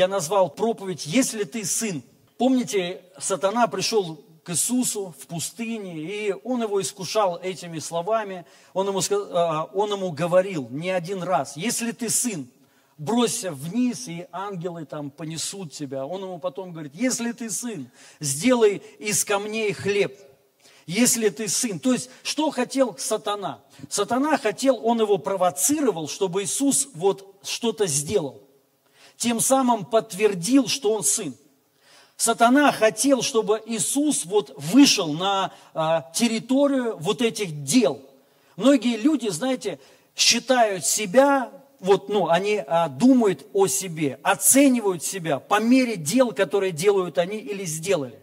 я назвал проповедь «Если ты сын». Помните, сатана пришел к Иисусу в пустыне, и он его искушал этими словами, он ему, а, он ему говорил не один раз, если ты сын, бросься вниз, и ангелы там понесут тебя. Он ему потом говорит, если ты сын, сделай из камней хлеб. Если ты сын. То есть, что хотел сатана? Сатана хотел, он его провоцировал, чтобы Иисус вот что-то сделал. Тем самым подтвердил, что он сын. Сатана хотел, чтобы Иисус вот вышел на а, территорию вот этих дел. Многие люди, знаете, считают себя, вот, ну, они а, думают о себе, оценивают себя по мере дел, которые делают они или сделали.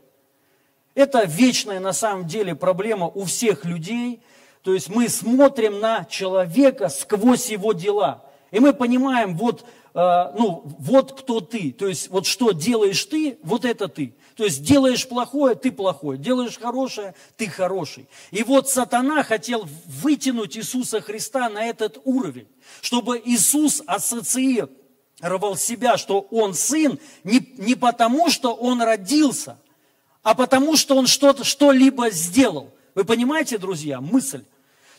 Это вечная на самом деле проблема у всех людей. То есть мы смотрим на человека сквозь его дела. И мы понимаем, вот ну, вот кто ты. То есть, вот что делаешь ты, вот это ты. То есть, делаешь плохое, ты плохой. Делаешь хорошее, ты хороший. И вот сатана хотел вытянуть Иисуса Христа на этот уровень, чтобы Иисус ассоциировал себя, что он сын, не, не потому, что он родился, а потому, что он что-то, что-либо сделал. Вы понимаете, друзья, мысль?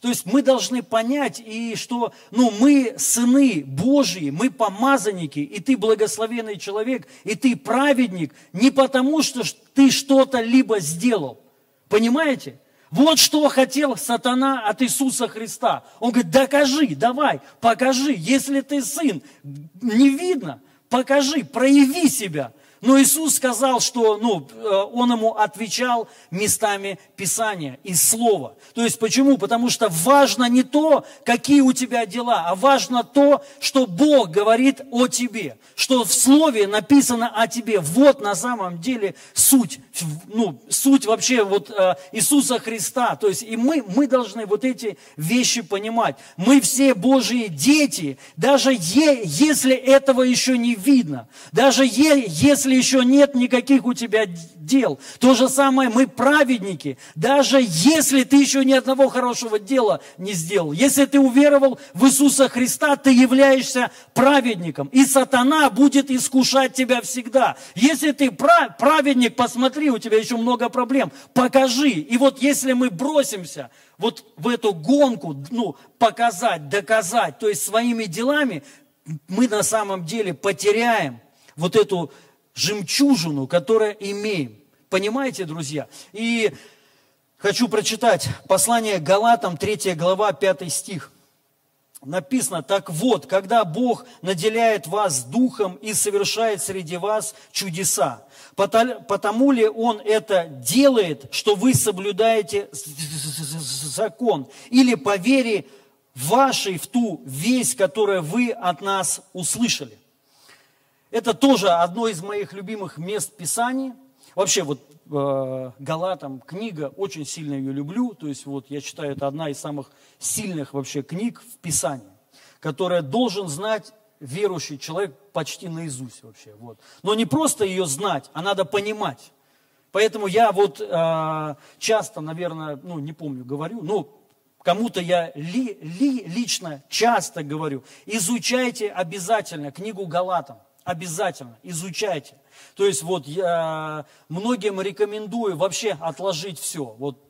То есть мы должны понять, и что ну, мы сыны Божьи, мы помазанники, и ты благословенный человек, и ты праведник, не потому, что ты что-то либо сделал. Понимаете? Вот что хотел сатана от Иисуса Христа. Он говорит, докажи, давай, покажи, если ты сын, не видно, покажи, прояви себя. Но Иисус сказал, что ну, э, Он ему отвечал местами Писания из Слова. То есть почему? Потому что важно не то, какие у тебя дела, а важно то, что Бог говорит о тебе, что в Слове написано о тебе. Вот на самом деле суть, ну, суть вообще вот э, Иисуса Христа. То есть и мы, мы должны вот эти вещи понимать. Мы все Божьи дети, даже е, если этого еще не видно, даже е, если еще нет никаких у тебя дел. То же самое мы праведники, даже если ты еще ни одного хорошего дела не сделал. Если ты уверовал в Иисуса Христа, ты являешься праведником. И сатана будет искушать тебя всегда. Если ты праведник, посмотри, у тебя еще много проблем. Покажи. И вот если мы бросимся вот в эту гонку, ну, показать, доказать, то есть своими делами, мы на самом деле потеряем вот эту жемчужину, которую имеем. Понимаете, друзья? И хочу прочитать послание Галатам, 3 глава, 5 стих. Написано, так вот, когда Бог наделяет вас духом и совершает среди вас чудеса, потому ли Он это делает, что вы соблюдаете закон, или по вере вашей в ту весть, которую вы от нас услышали. Это тоже одно из моих любимых мест Писания. Вообще вот э, Галатам книга, очень сильно ее люблю. То есть вот я считаю, это одна из самых сильных вообще книг в Писании, которая должен знать верующий человек почти наизусть вообще. Вот. Но не просто ее знать, а надо понимать. Поэтому я вот э, часто, наверное, ну не помню, говорю, ну кому-то я ли, ли, лично часто говорю, изучайте обязательно книгу Галатам обязательно изучайте. То есть вот я многим рекомендую вообще отложить все. Вот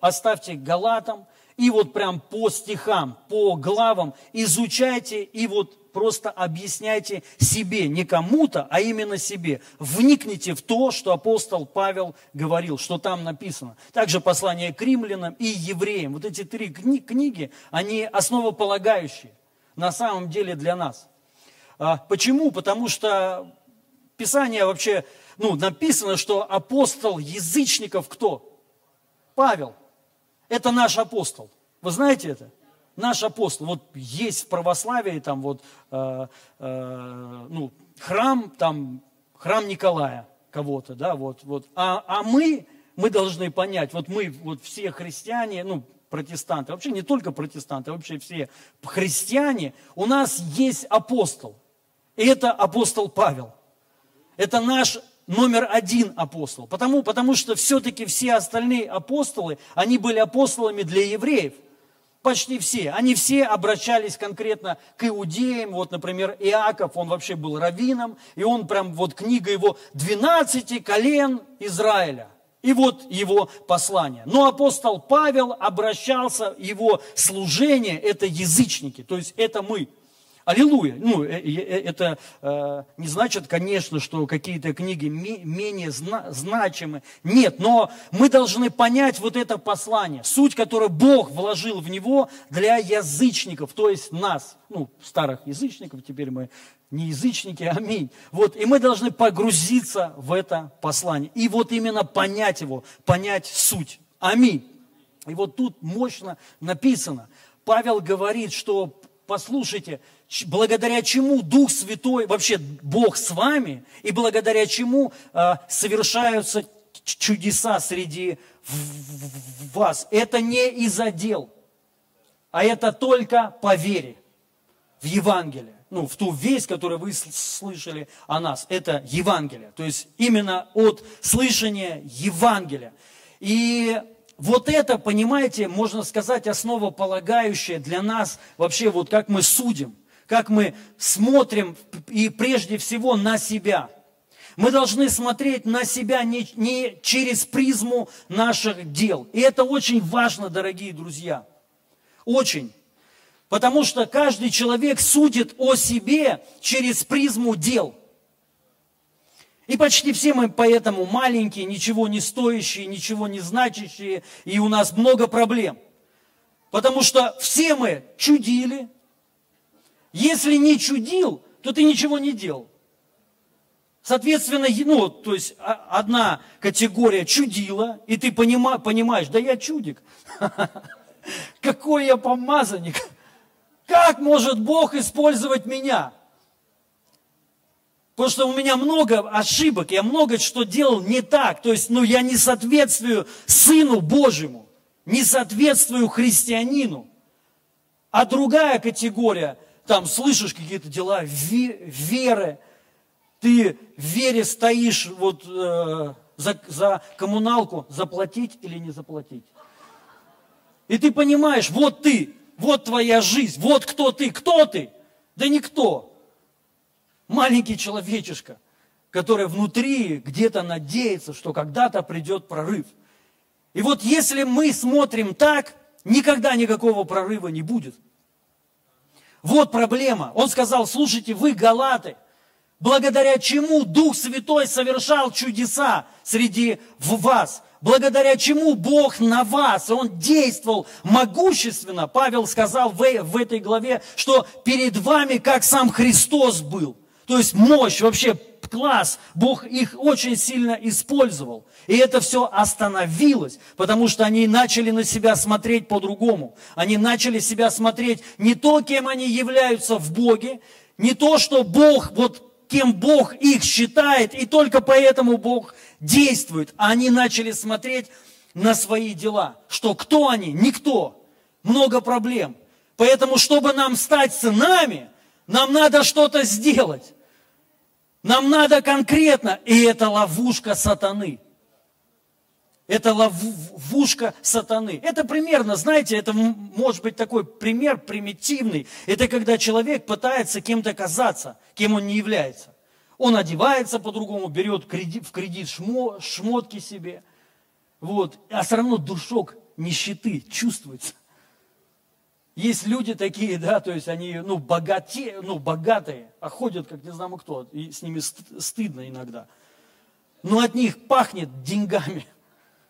оставьте галатам и вот прям по стихам, по главам изучайте и вот просто объясняйте себе, не кому-то, а именно себе. Вникните в то, что апостол Павел говорил, что там написано. Также послание к римлянам и евреям. Вот эти три кни- книги, они основополагающие на самом деле для нас. А, почему? Потому что Писание вообще, ну, написано, что апостол язычников кто? Павел. Это наш апостол. Вы знаете это? Наш апостол. Вот есть в православии там вот, э, э, ну, храм, там, храм Николая кого-то, да, вот, вот. А, а мы, мы должны понять, вот мы, вот все христиане, ну, протестанты, вообще не только протестанты, а вообще все христиане, у нас есть апостол. И это апостол Павел. Это наш номер один апостол. Потому, потому что все-таки все остальные апостолы, они были апостолами для евреев. Почти все. Они все обращались конкретно к иудеям. Вот, например, Иаков, он вообще был раввином, и он прям, вот книга его «12 колен Израиля». И вот его послание. Но апостол Павел обращался, его служение – это язычники, то есть это мы – Аллилуйя. Ну, э, э, это э, не значит, конечно, что какие-то книги менее значимы. Нет, но мы должны понять вот это послание, суть, которую Бог вложил в него для язычников, то есть нас, ну, старых язычников, теперь мы не язычники, аминь. Вот, и мы должны погрузиться в это послание. И вот именно понять его, понять суть. Аминь. И вот тут мощно написано. Павел говорит, что, послушайте, благодаря чему Дух Святой, вообще Бог с вами, и благодаря чему э, совершаются чудеса среди вас. Это не из-за дел, а это только по вере в Евангелие. Ну, в ту весть, которую вы слышали о нас. Это Евангелие. То есть именно от слышания Евангелия. И вот это, понимаете, можно сказать, основополагающее для нас вообще, вот как мы судим как мы смотрим и прежде всего на себя. Мы должны смотреть на себя не, не через призму наших дел. И это очень важно, дорогие друзья. Очень. Потому что каждый человек судит о себе через призму дел. И почти все мы поэтому маленькие, ничего не стоящие, ничего не значащие, и у нас много проблем. Потому что все мы чудили, если не чудил, то ты ничего не делал. Соответственно, ну, то есть одна категория чудила, и ты понимаешь, да я чудик. Какой я помазанник. Как может Бог использовать меня? Потому что у меня много ошибок, я много что делал не так. То есть, ну, я не соответствую Сыну Божьему, не соответствую христианину. А другая категория – там слышишь какие-то дела веры, ты в вере стоишь вот э, за, за коммуналку, заплатить или не заплатить. И ты понимаешь, вот ты, вот твоя жизнь, вот кто ты, кто ты? Да никто. Маленький человечишка, который внутри где-то надеется, что когда-то придет прорыв. И вот если мы смотрим так, никогда никакого прорыва не будет. Вот проблема. Он сказал, слушайте, вы галаты, благодаря чему Дух Святой совершал чудеса среди вас, благодаря чему Бог на вас, Он действовал могущественно. Павел сказал в, в этой главе, что перед вами как сам Христос был. То есть мощь, вообще класс, Бог их очень сильно использовал. И это все остановилось, потому что они начали на себя смотреть по-другому. Они начали себя смотреть не то, кем они являются в Боге, не то, что Бог, вот кем Бог их считает, и только поэтому Бог действует. Они начали смотреть на свои дела, что кто они? Никто. Много проблем. Поэтому, чтобы нам стать сынами, нам надо что-то сделать. Нам надо конкретно, и это ловушка сатаны. Это ловушка сатаны. Это примерно, знаете, это может быть такой пример примитивный. Это когда человек пытается кем-то казаться, кем он не является. Он одевается по-другому, берет в кредит шмо, шмотки себе. Вот. А все равно душок нищеты чувствуется. Есть люди такие, да, то есть они, ну, богате, ну, богатые, а ходят, как не знамо кто, и с ними стыдно иногда. Но от них пахнет деньгами,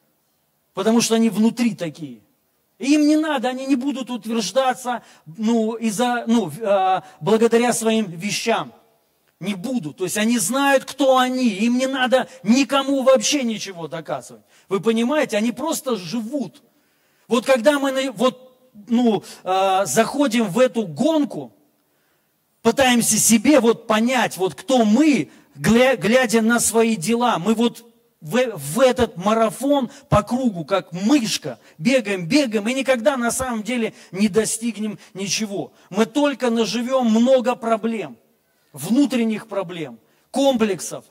потому что они внутри такие. Им не надо, они не будут утверждаться, ну, из-за, ну, э, благодаря своим вещам. Не будут. То есть они знают, кто они. Им не надо никому вообще ничего доказывать. Вы понимаете, они просто живут. Вот когда мы, вот ну, э, заходим в эту гонку, пытаемся себе вот понять, вот кто мы, глядя на свои дела. Мы вот в, в этот марафон по кругу, как мышка, бегаем, бегаем, и никогда на самом деле не достигнем ничего. Мы только наживем много проблем, внутренних проблем, комплексов,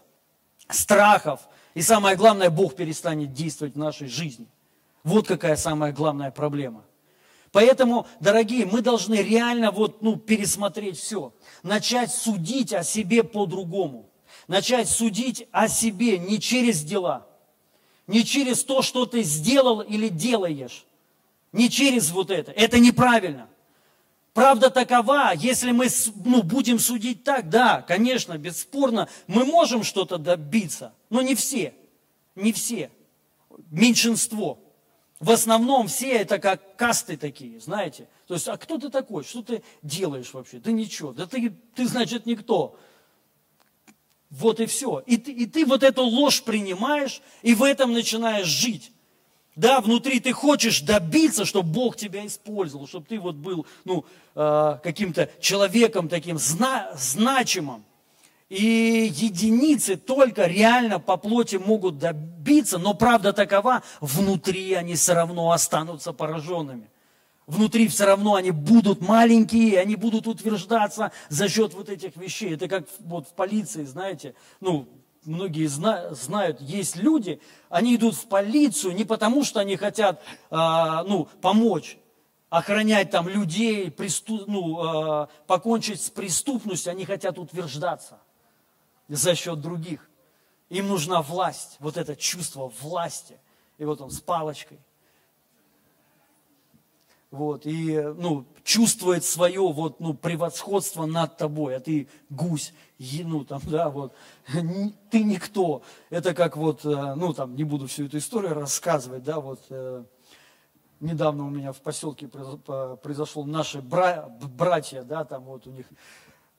страхов. И самое главное, Бог перестанет действовать в нашей жизни. Вот какая самая главная проблема. Поэтому, дорогие, мы должны реально вот, ну, пересмотреть все. Начать судить о себе по-другому. Начать судить о себе не через дела, не через то, что ты сделал или делаешь, не через вот это. Это неправильно. Правда такова, если мы ну, будем судить так, да, конечно, бесспорно, мы можем что-то добиться, но не все, не все, меньшинство. В основном все это как касты такие, знаете. То есть, а кто ты такой? Что ты делаешь вообще? Да ничего. Да ты, ты значит, никто. Вот и все. И ты, и ты вот эту ложь принимаешь, и в этом начинаешь жить. Да, внутри ты хочешь добиться, чтобы Бог тебя использовал, чтобы ты вот был ну, э, каким-то человеком таким зна- значимым. И единицы только реально по плоти могут добиться, но правда такова, внутри они все равно останутся пораженными. Внутри все равно они будут маленькие, они будут утверждаться за счет вот этих вещей. Это как вот в полиции, знаете, ну, многие зна- знают, есть люди, они идут в полицию не потому, что они хотят, э, ну, помочь, охранять там людей, ну, э, покончить с преступностью, они хотят утверждаться за счет других. Им нужна власть, вот это чувство власти. И вот он с палочкой. Вот, и, ну, чувствует свое, вот, ну, превосходство над тобой, а ты гусь, ну, там, да, вот, ты никто. Это как вот, э, ну, там, не буду всю эту историю рассказывать, да, вот, э, недавно у меня в поселке произошел наши бра- братья, да, там вот у них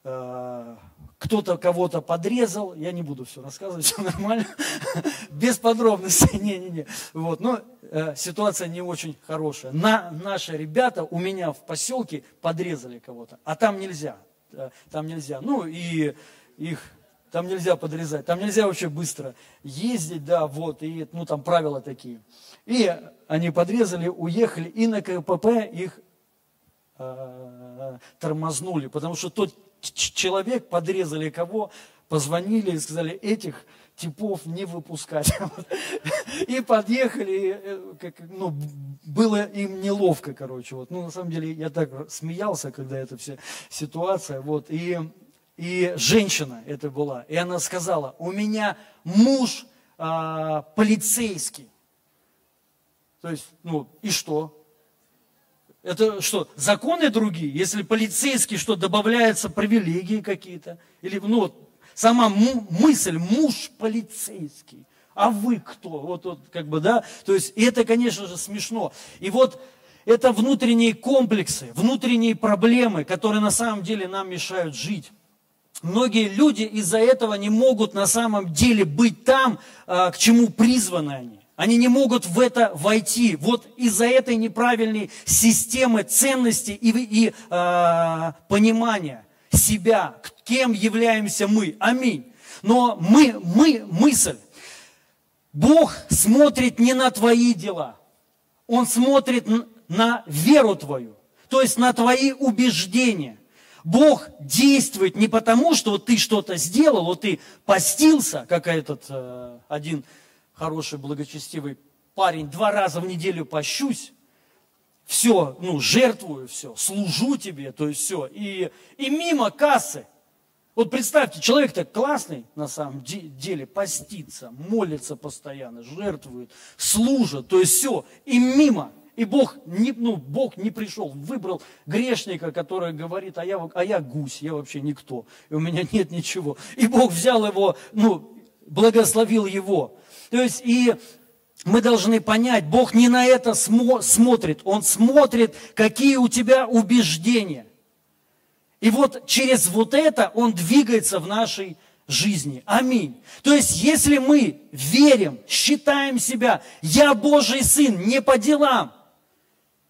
кто-то кого-то подрезал, я не буду все рассказывать, все нормально, без подробностей, не-не-не. Вот, но э, ситуация не очень хорошая. На, наши ребята у меня в поселке подрезали кого-то, а там нельзя, э, там нельзя. Ну и их там нельзя подрезать, там нельзя вообще быстро ездить, да, вот, и, ну, там правила такие. И они подрезали, уехали, и на КПП их э, тормознули, потому что тот человек, подрезали кого, позвонили и сказали, этих типов не выпускать. И подъехали, э, ну, было им неловко, короче. Вот. Ну, на самом деле, я так смеялся, когда эта вся ситуация. Вот. И, и женщина это была. И она сказала, у меня муж а, полицейский. То есть, ну, и что? Это что, законы другие? Если полицейский, что добавляются привилегии какие-то? Или, ну, сама мысль, муж полицейский. А вы кто? Вот, вот, как бы, да? То есть, это, конечно же, смешно. И вот это внутренние комплексы, внутренние проблемы, которые на самом деле нам мешают жить. Многие люди из-за этого не могут на самом деле быть там, а, к чему призваны они. Они не могут в это войти. Вот из-за этой неправильной системы ценностей и, и э, понимания себя, кем являемся мы. Аминь. Но мы, мы, мысль. Бог смотрит не на твои дела. Он смотрит на веру твою. То есть на твои убеждения. Бог действует не потому, что вот ты что-то сделал, вот ты постился, как этот э, один хороший, благочестивый парень, два раза в неделю пощусь, все, ну, жертвую все, служу тебе, то есть все. И, и мимо кассы. Вот представьте, человек-то классный на самом деле, постится, молится постоянно, жертвует, служит, то есть все, и мимо. И Бог не, ну, Бог не пришел, выбрал грешника, который говорит, а я, а я гусь, я вообще никто, и у меня нет ничего. И Бог взял его, ну, благословил его. То есть и мы должны понять, Бог не на это смо- смотрит, Он смотрит, какие у тебя убеждения. И вот через вот это Он двигается в нашей жизни. Аминь. То есть, если мы верим, считаем себя, я Божий Сын, не по делам,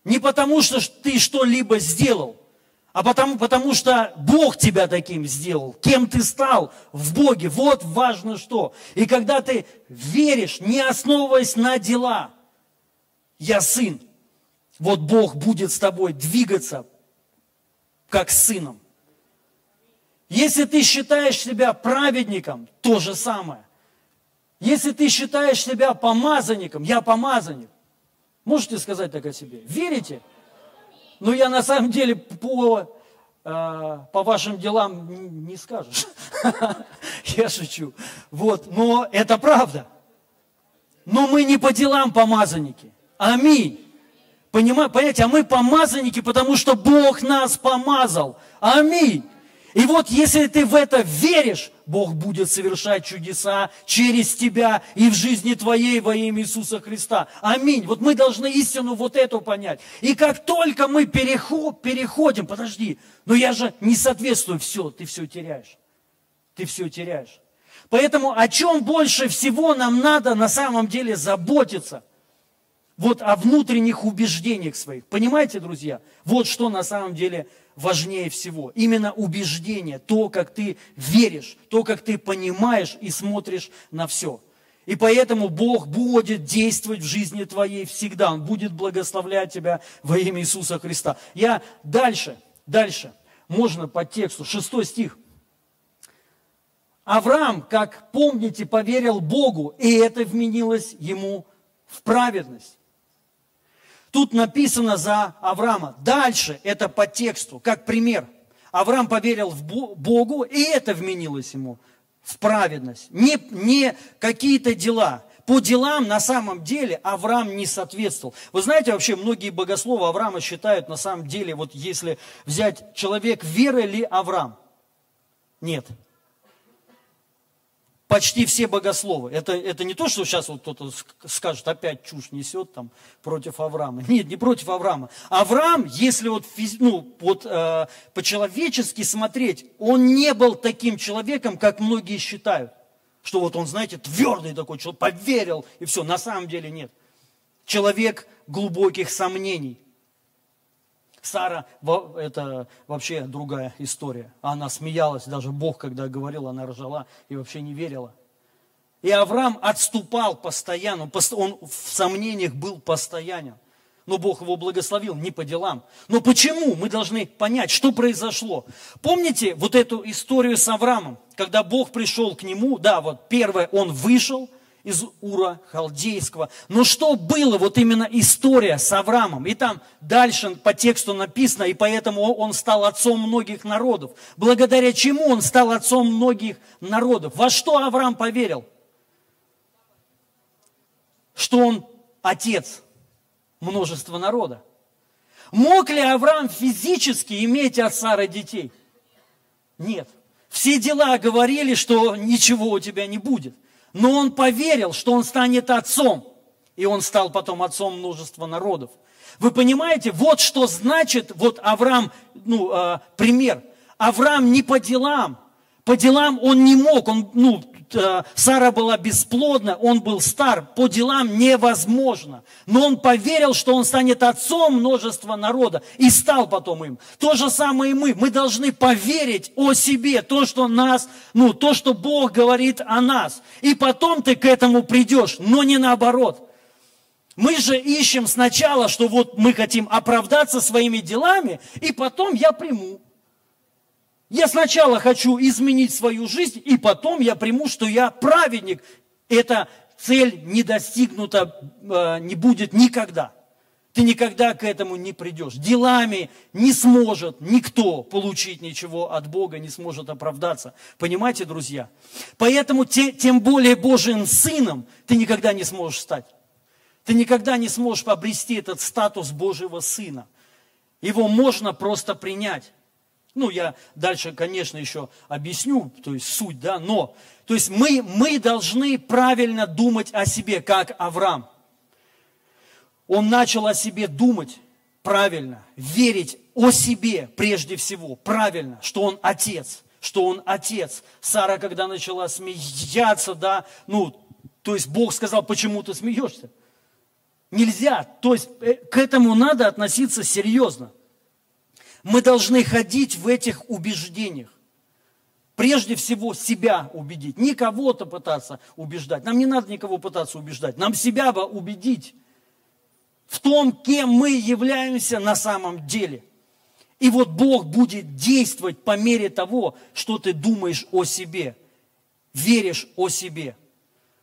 не потому, что ты что-либо сделал, а потому, потому что Бог тебя таким сделал. Кем ты стал в Боге. Вот важно что. И когда ты веришь, не основываясь на дела, я сын, вот Бог будет с тобой двигаться как сыном. Если ты считаешь себя праведником, то же самое. Если ты считаешь себя помазанником, я помазанник. Можете сказать так о себе? Верите? Ну, я на самом деле по, э, по вашим делам не скажешь. Я шучу. Вот, но это правда. Но мы не по делам помазанники. Аминь. Понимаете, понимаете, а мы помазанники, потому что Бог нас помазал. Аминь. И вот если ты в это веришь, Бог будет совершать чудеса через тебя и в жизни твоей во имя Иисуса Христа. Аминь. Вот мы должны истину вот эту понять. И как только мы переход, переходим, подожди, но я же не соответствую, все, ты все теряешь. Ты все теряешь. Поэтому о чем больше всего нам надо на самом деле заботиться? Вот о внутренних убеждениях своих. Понимаете, друзья? Вот что на самом деле важнее всего. Именно убеждение, то, как ты веришь, то, как ты понимаешь и смотришь на все. И поэтому Бог будет действовать в жизни твоей всегда. Он будет благословлять тебя во имя Иисуса Христа. Я дальше, дальше, можно по тексту, шестой стих. Авраам, как помните, поверил Богу, и это вменилось ему в праведность. Тут написано за Авраама. Дальше это по тексту, как пример. Авраам поверил в Богу, и это вменилось ему в праведность. Не, не какие-то дела. По делам на самом деле Авраам не соответствовал. Вы знаете, вообще многие богословы Авраама считают на самом деле, вот если взять человек, веры ли Авраам? Нет почти все богословы. Это, это не то, что сейчас вот кто-то скажет, опять чушь несет там против Авраама. Нет, не против Авраама. Авраам, если вот, ну, вот э, по-человечески смотреть, он не был таким человеком, как многие считают. Что вот он, знаете, твердый такой человек, поверил, и все. На самом деле нет. Человек глубоких сомнений – Сара, это вообще другая история. Она смеялась, даже Бог, когда говорил, она ржала и вообще не верила. И Авраам отступал постоянно, он в сомнениях был постоянен. Но Бог его благословил, не по делам. Но почему? Мы должны понять, что произошло. Помните вот эту историю с Авраамом, когда Бог пришел к нему, да, вот первое, он вышел – из Ура Халдейского. Но что было, вот именно история с Авраамом. И там дальше по тексту написано, и поэтому он стал отцом многих народов. Благодаря чему он стал отцом многих народов? Во что Авраам поверил? Что он отец множества народа. Мог ли Авраам физически иметь от Сары детей? Нет. Все дела говорили, что ничего у тебя не будет. Но он поверил, что он станет отцом. И он стал потом отцом множества народов. Вы понимаете, вот что значит, вот Авраам, ну, э, пример. Авраам не по делам. По делам он не мог, он, ну, Сара была бесплодна, он был стар, по делам невозможно. Но он поверил, что он станет отцом множества народа и стал потом им. То же самое и мы. Мы должны поверить о себе, то, что нас, ну, то, что Бог говорит о нас. И потом ты к этому придешь, но не наоборот. Мы же ищем сначала, что вот мы хотим оправдаться своими делами, и потом я приму. Я сначала хочу изменить свою жизнь, и потом я приму, что я праведник. Эта цель не достигнута, э, не будет никогда. Ты никогда к этому не придешь. Делами не сможет никто получить ничего от Бога, не сможет оправдаться. Понимаете, друзья? Поэтому те, тем более Божьим сыном ты никогда не сможешь стать. Ты никогда не сможешь обрести этот статус Божьего сына. Его можно просто принять. Ну, я дальше, конечно, еще объясню, то есть суть, да, но, то есть мы, мы должны правильно думать о себе, как Авраам. Он начал о себе думать правильно, верить о себе прежде всего, правильно, что он отец, что он отец. Сара, когда начала смеяться, да, ну, то есть Бог сказал, почему ты смеешься? Нельзя, то есть э, к этому надо относиться серьезно. Мы должны ходить в этих убеждениях. Прежде всего себя убедить, не кого-то пытаться убеждать. Нам не надо никого пытаться убеждать, нам себя бы убедить в том, кем мы являемся на самом деле. И вот Бог будет действовать по мере того, что ты думаешь о себе, веришь о себе.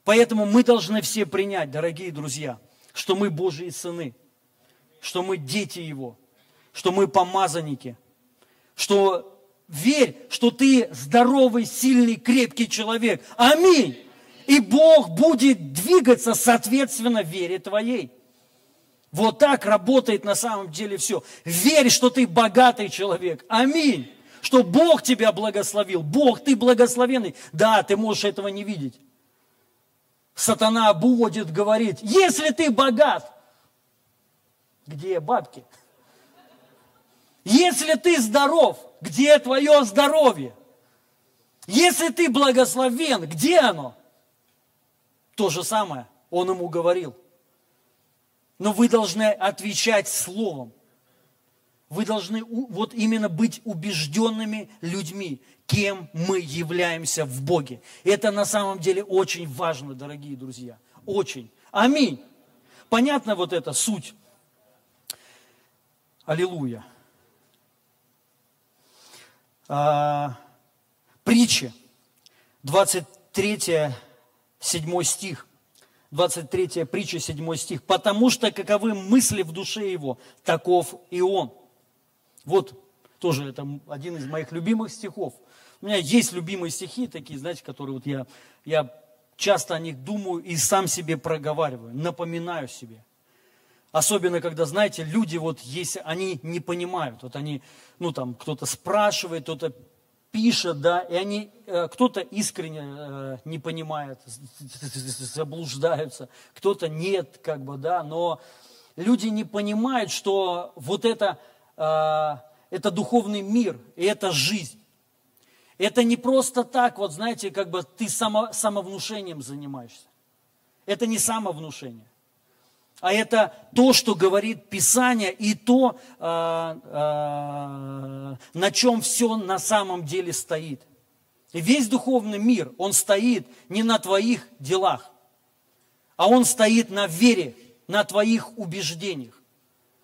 Поэтому мы должны все принять, дорогие друзья, что мы Божьи сыны, что мы дети Его – что мы помазанники, что верь, что ты здоровый, сильный, крепкий человек. Аминь. И Бог будет двигаться соответственно вере твоей. Вот так работает на самом деле все. Верь, что ты богатый человек. Аминь. Что Бог тебя благословил. Бог, ты благословенный. Да, ты можешь этого не видеть. Сатана будет, говорит, если ты богат, где бабки? Если ты здоров, где твое здоровье? Если ты благословен, где оно? То же самое он ему говорил. Но вы должны отвечать словом. Вы должны вот именно быть убежденными людьми, кем мы являемся в Боге. Это на самом деле очень важно, дорогие друзья. Очень. Аминь. Понятно вот эта суть? Аллилуйя. А, притча, 23, 7 стих. 23 притча, 7 стих. «Потому что каковы мысли в душе его, таков и он». Вот тоже это один из моих любимых стихов. У меня есть любимые стихи такие, знаете, которые вот я, я часто о них думаю и сам себе проговариваю, напоминаю себе. Особенно, когда, знаете, люди вот есть, они не понимают. Вот они, ну там, кто-то спрашивает, кто-то пишет, да, и они, э, кто-то искренне э, не понимает, заблуждаются, кто-то нет, как бы, да, но люди не понимают, что вот это, э, это духовный мир, и это жизнь. Это не просто так, вот знаете, как бы ты само, самовнушением занимаешься. Это не самовнушение а это то, что говорит Писание, и то, а, а, на чем все на самом деле стоит. И весь духовный мир, он стоит не на твоих делах, а он стоит на вере, на твоих убеждениях.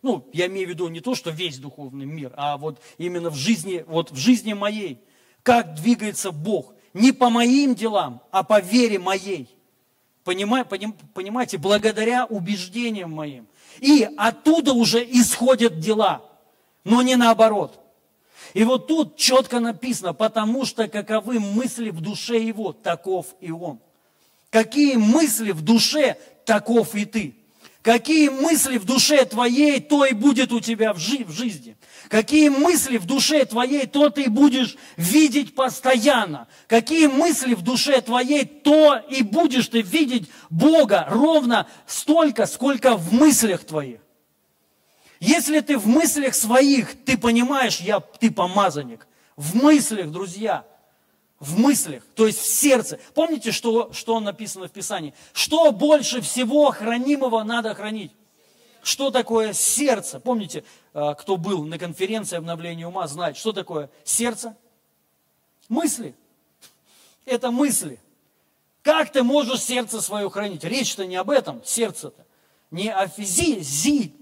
Ну, я имею в виду не то, что весь духовный мир, а вот именно в жизни, вот в жизни моей. Как двигается Бог. Не по моим делам, а по вере моей – понимаете, благодаря убеждениям моим. И оттуда уже исходят дела, но не наоборот. И вот тут четко написано, потому что каковы мысли в душе его, таков и он. Какие мысли в душе, таков и ты. Какие мысли в душе твоей, то и будет у тебя в, жи- в жизни. Какие мысли в душе твоей, то ты будешь видеть постоянно. Какие мысли в душе твоей, то и будешь ты видеть Бога ровно столько, сколько в мыслях твоих. Если ты в мыслях своих, ты понимаешь, я, ты помазанник. В мыслях, друзья – в мыслях, то есть в сердце. Помните, что, что написано в Писании? Что больше всего хранимого надо хранить? Что такое сердце? Помните, э, кто был на конференции обновления ума, знает, что такое сердце? Мысли. Это мысли. Как ты можешь сердце свое хранить? Речь-то не об этом, сердце-то. Не о физическом,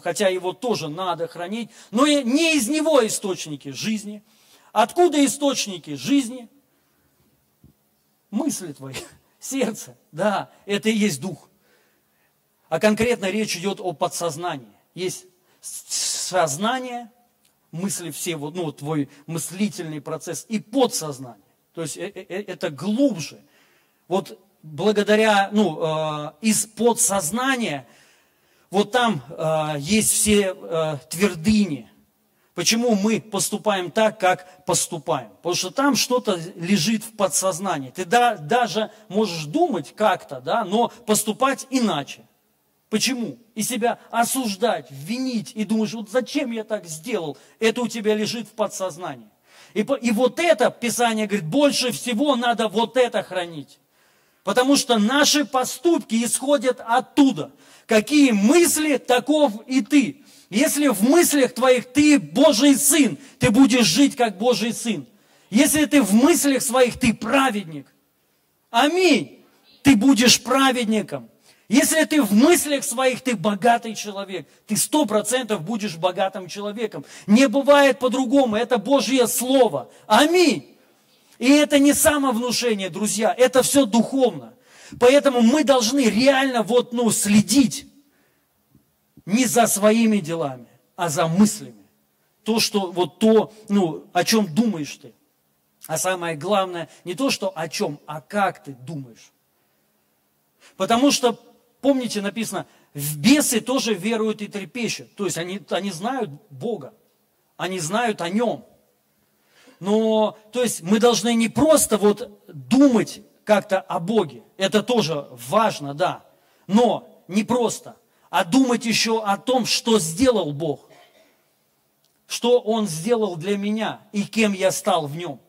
хотя его тоже надо хранить, но и не из него источники жизни – Откуда источники жизни? Мысли твои, сердце. Да, это и есть дух. А конкретно речь идет о подсознании. Есть сознание, мысли все, ну, твой мыслительный процесс и подсознание. То есть э, э, э, это глубже. Вот благодаря, ну, из подсознания, вот там есть все твердыни, Почему мы поступаем так, как поступаем? Потому что там что-то лежит в подсознании. Ты да, даже можешь думать как-то, да, но поступать иначе. Почему? И себя осуждать, винить и думаешь, вот зачем я так сделал? Это у тебя лежит в подсознании. И, и вот это, Писание говорит, больше всего надо вот это хранить. Потому что наши поступки исходят оттуда. Какие мысли, таков и ты. Если в мыслях твоих ты Божий сын, ты будешь жить как Божий сын. Если ты в мыслях своих ты праведник, аминь, ты будешь праведником. Если ты в мыслях своих, ты богатый человек, ты сто процентов будешь богатым человеком. Не бывает по-другому, это Божье Слово. Аминь. И это не самовнушение, друзья, это все духовно. Поэтому мы должны реально вот, ну, следить не за своими делами, а за мыслями. То, что, вот то, ну, о чем думаешь ты. А самое главное, не то, что о чем, а как ты думаешь. Потому что, помните, написано, в бесы тоже веруют и трепещут. То есть они, они знают Бога, они знают о Нем. Но, то есть мы должны не просто вот думать как-то о Боге. Это тоже важно, да. Но не просто, а думать еще о том, что сделал Бог. Что Он сделал для меня и кем я стал в Нем.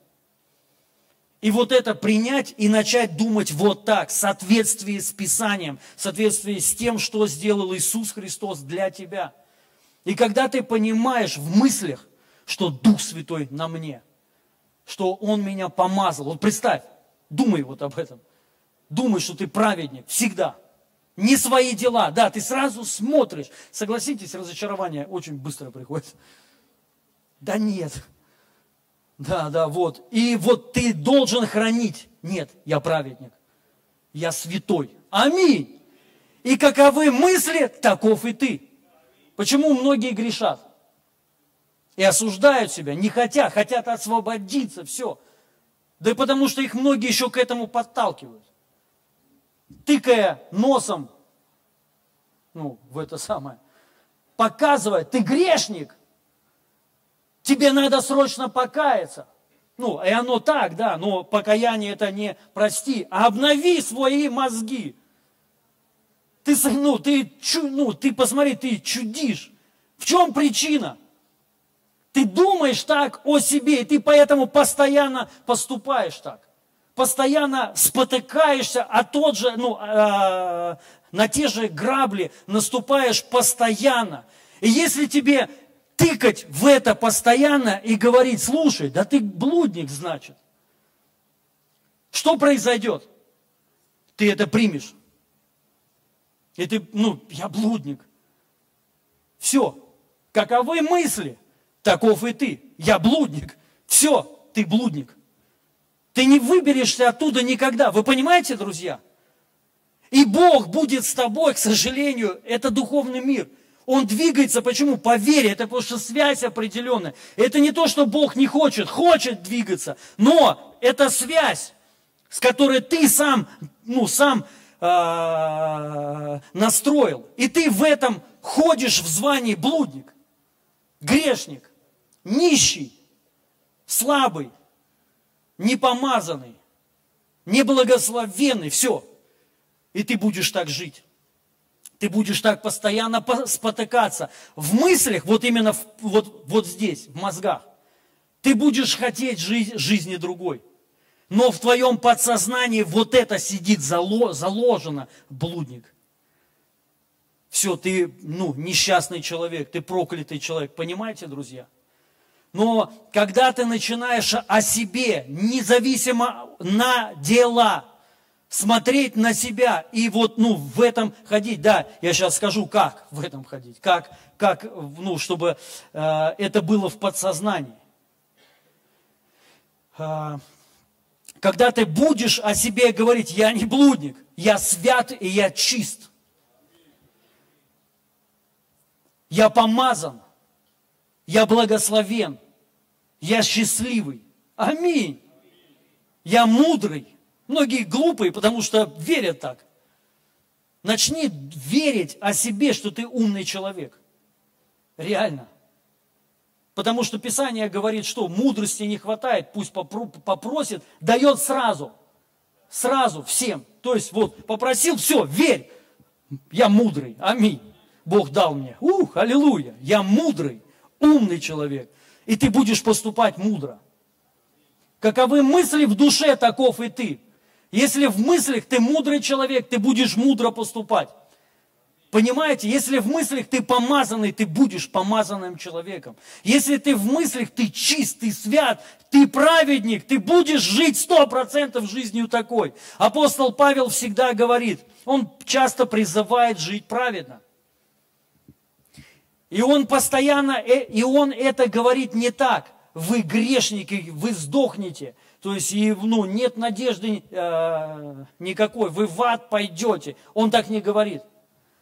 И вот это принять и начать думать вот так, в соответствии с Писанием, в соответствии с тем, что сделал Иисус Христос для тебя. И когда ты понимаешь в мыслях, что Дух Святой на мне, что Он меня помазал. Вот представь, думай вот об этом. Думай, что ты праведник всегда. Не свои дела. Да, ты сразу смотришь. Согласитесь, разочарование очень быстро приходит. Да нет, да, да, вот. И вот ты должен хранить. Нет, я праведник. Я святой. Аминь. И каковы мысли, таков и ты. Почему многие грешат? И осуждают себя, не хотят, хотят освободиться, все. Да и потому что их многие еще к этому подталкивают. Тыкая носом, ну, в это самое, показывая, ты грешник, Тебе надо срочно покаяться. Ну, и оно так, да, но покаяние это не прости, а обнови свои мозги. Ты, ну, ты, ну, ты посмотри, ты чудишь. В чем причина? Ты думаешь так о себе, и ты поэтому постоянно поступаешь так. Постоянно спотыкаешься, а тот же, ну, э, на те же грабли наступаешь постоянно. И если тебе тыкать в это постоянно и говорить, слушай, да ты блудник, значит. Что произойдет? Ты это примешь. И ты, ну, я блудник. Все. Каковы мысли? Таков и ты. Я блудник. Все, ты блудник. Ты не выберешься оттуда никогда. Вы понимаете, друзья? И Бог будет с тобой, к сожалению, это духовный мир – он двигается, почему? По вере, это потому что связь определенная. Это не то, что Бог не хочет, хочет двигаться, но это связь, с которой ты сам, ну, сам э, настроил. И ты в этом ходишь в звании блудник, грешник, нищий, слабый, непомазанный, неблагословенный, все. И ты будешь так жить. Ты будешь так постоянно спотыкаться. В мыслях, вот именно в, вот, вот здесь, в мозгах. Ты будешь хотеть жить, жизни другой. Но в твоем подсознании вот это сидит заложено, блудник. Все, ты ну, несчастный человек, ты проклятый человек. Понимаете, друзья? Но когда ты начинаешь о себе, независимо на дела, смотреть на себя и вот, ну, в этом ходить. Да, я сейчас скажу, как в этом ходить, как, как ну, чтобы э, это было в подсознании. Э, когда ты будешь о себе говорить, я не блудник, я свят и я чист. Я помазан, я благословен, я счастливый. Аминь. Я мудрый, Многие глупые, потому что верят так. Начни верить о себе, что ты умный человек. Реально. Потому что Писание говорит, что мудрости не хватает, пусть попросит, дает сразу. Сразу всем. То есть вот попросил, все, верь. Я мудрый. Аминь. Бог дал мне. Ух, аллилуйя. Я мудрый, умный человек. И ты будешь поступать мудро. Каковы мысли в душе, таков и ты. Если в мыслях ты мудрый человек, ты будешь мудро поступать. Понимаете, если в мыслях ты помазанный, ты будешь помазанным человеком. Если ты в мыслях, ты чист, ты свят, ты праведник, ты будешь жить сто процентов жизнью такой. Апостол Павел всегда говорит, он часто призывает жить праведно. И он постоянно, э, и он это говорит не так. Вы грешники, вы сдохнете. То есть, ну, нет надежды э, никакой, вы в ад пойдете. Он так не говорит.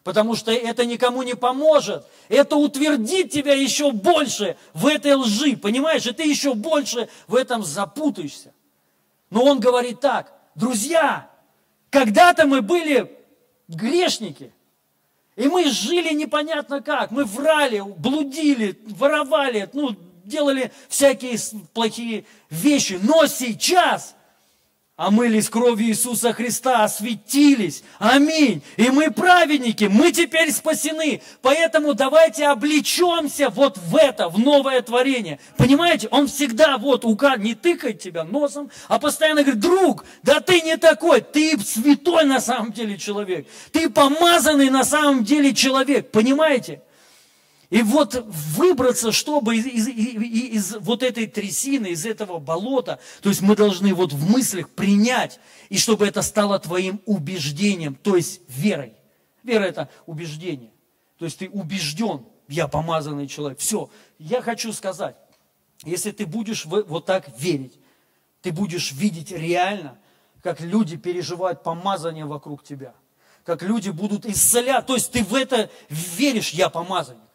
Потому что это никому не поможет. Это утвердит тебя еще больше в этой лжи. Понимаешь? И ты еще больше в этом запутаешься. Но он говорит так, друзья, когда-то мы были грешники. И мы жили непонятно как. Мы врали, блудили, воровали, ну, делали всякие плохие вещи. Но сейчас омылись кровью Иисуса Христа, осветились. Аминь. И мы праведники, мы теперь спасены. Поэтому давайте облечемся вот в это, в новое творение. Понимаете, он всегда вот не тыкает тебя носом, а постоянно говорит, друг, да ты не такой, ты святой на самом деле человек. Ты помазанный на самом деле человек. Понимаете? И вот выбраться, чтобы из, из, из, из вот этой трясины, из этого болота, то есть мы должны вот в мыслях принять, и чтобы это стало твоим убеждением, то есть верой. Вера – это убеждение. То есть ты убежден, я помазанный человек. Все, я хочу сказать, если ты будешь вот так верить, ты будешь видеть реально, как люди переживают помазание вокруг тебя, как люди будут исцелять. То есть ты в это веришь, я помазанник.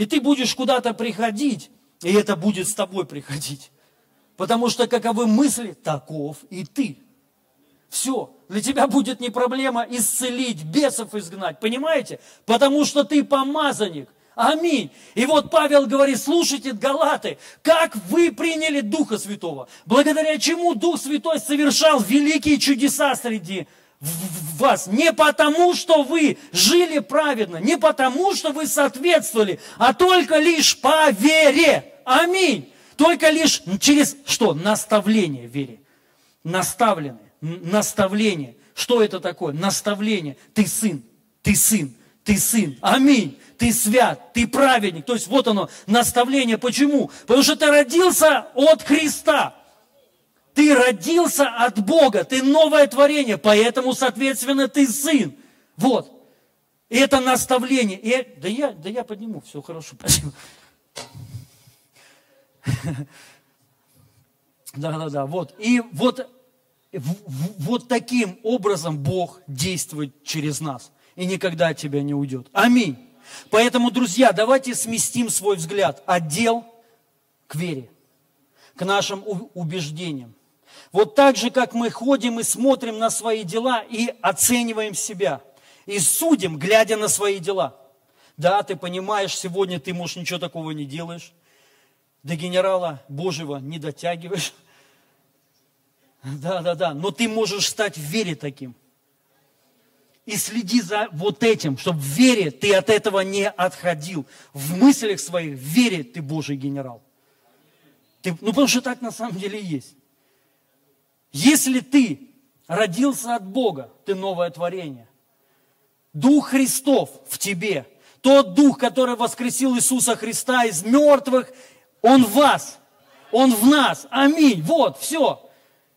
И ты будешь куда-то приходить, и это будет с тобой приходить. Потому что каковы мысли, таков и ты. Все, для тебя будет не проблема исцелить, бесов изгнать, понимаете? Потому что ты помазанник. Аминь. И вот Павел говорит, слушайте, галаты, как вы приняли Духа Святого, благодаря чему Дух Святой совершал великие чудеса среди в вас не потому, что вы жили праведно, не потому, что вы соответствовали, а только лишь по вере. Аминь. Только лишь через что? Наставление вере. Наставленное. Наставление. Что это такое? Наставление. Ты сын. Ты сын. Ты сын. Аминь. Ты свят. Ты праведник. То есть вот оно, наставление. Почему? Потому что ты родился от Христа. Ты родился от Бога, ты новое творение, поэтому, соответственно, ты сын. Вот. И это наставление. И, да, я, да я подниму, все хорошо, спасибо. Да, да, да, вот. И вот, вот таким образом Бог действует через нас. И никогда от тебя не уйдет. Аминь. Поэтому, друзья, давайте сместим свой взгляд от дел к вере, к нашим убеждениям. Вот так же, как мы ходим и смотрим на свои дела и оцениваем себя. И судим, глядя на свои дела. Да, ты понимаешь, сегодня ты, может, ничего такого не делаешь. До генерала Божьего не дотягиваешь. Да, да, да. Но ты можешь стать в вере таким. И следи за вот этим, чтобы в вере ты от этого не отходил. В мыслях своих, в вере ты Божий генерал. Ты, ну, потому что так на самом деле и есть. Если ты родился от Бога, ты новое творение. Дух Христов в тебе, тот Дух, который воскресил Иисуса Христа из мертвых, Он в вас, Он в нас. Аминь. Вот, все.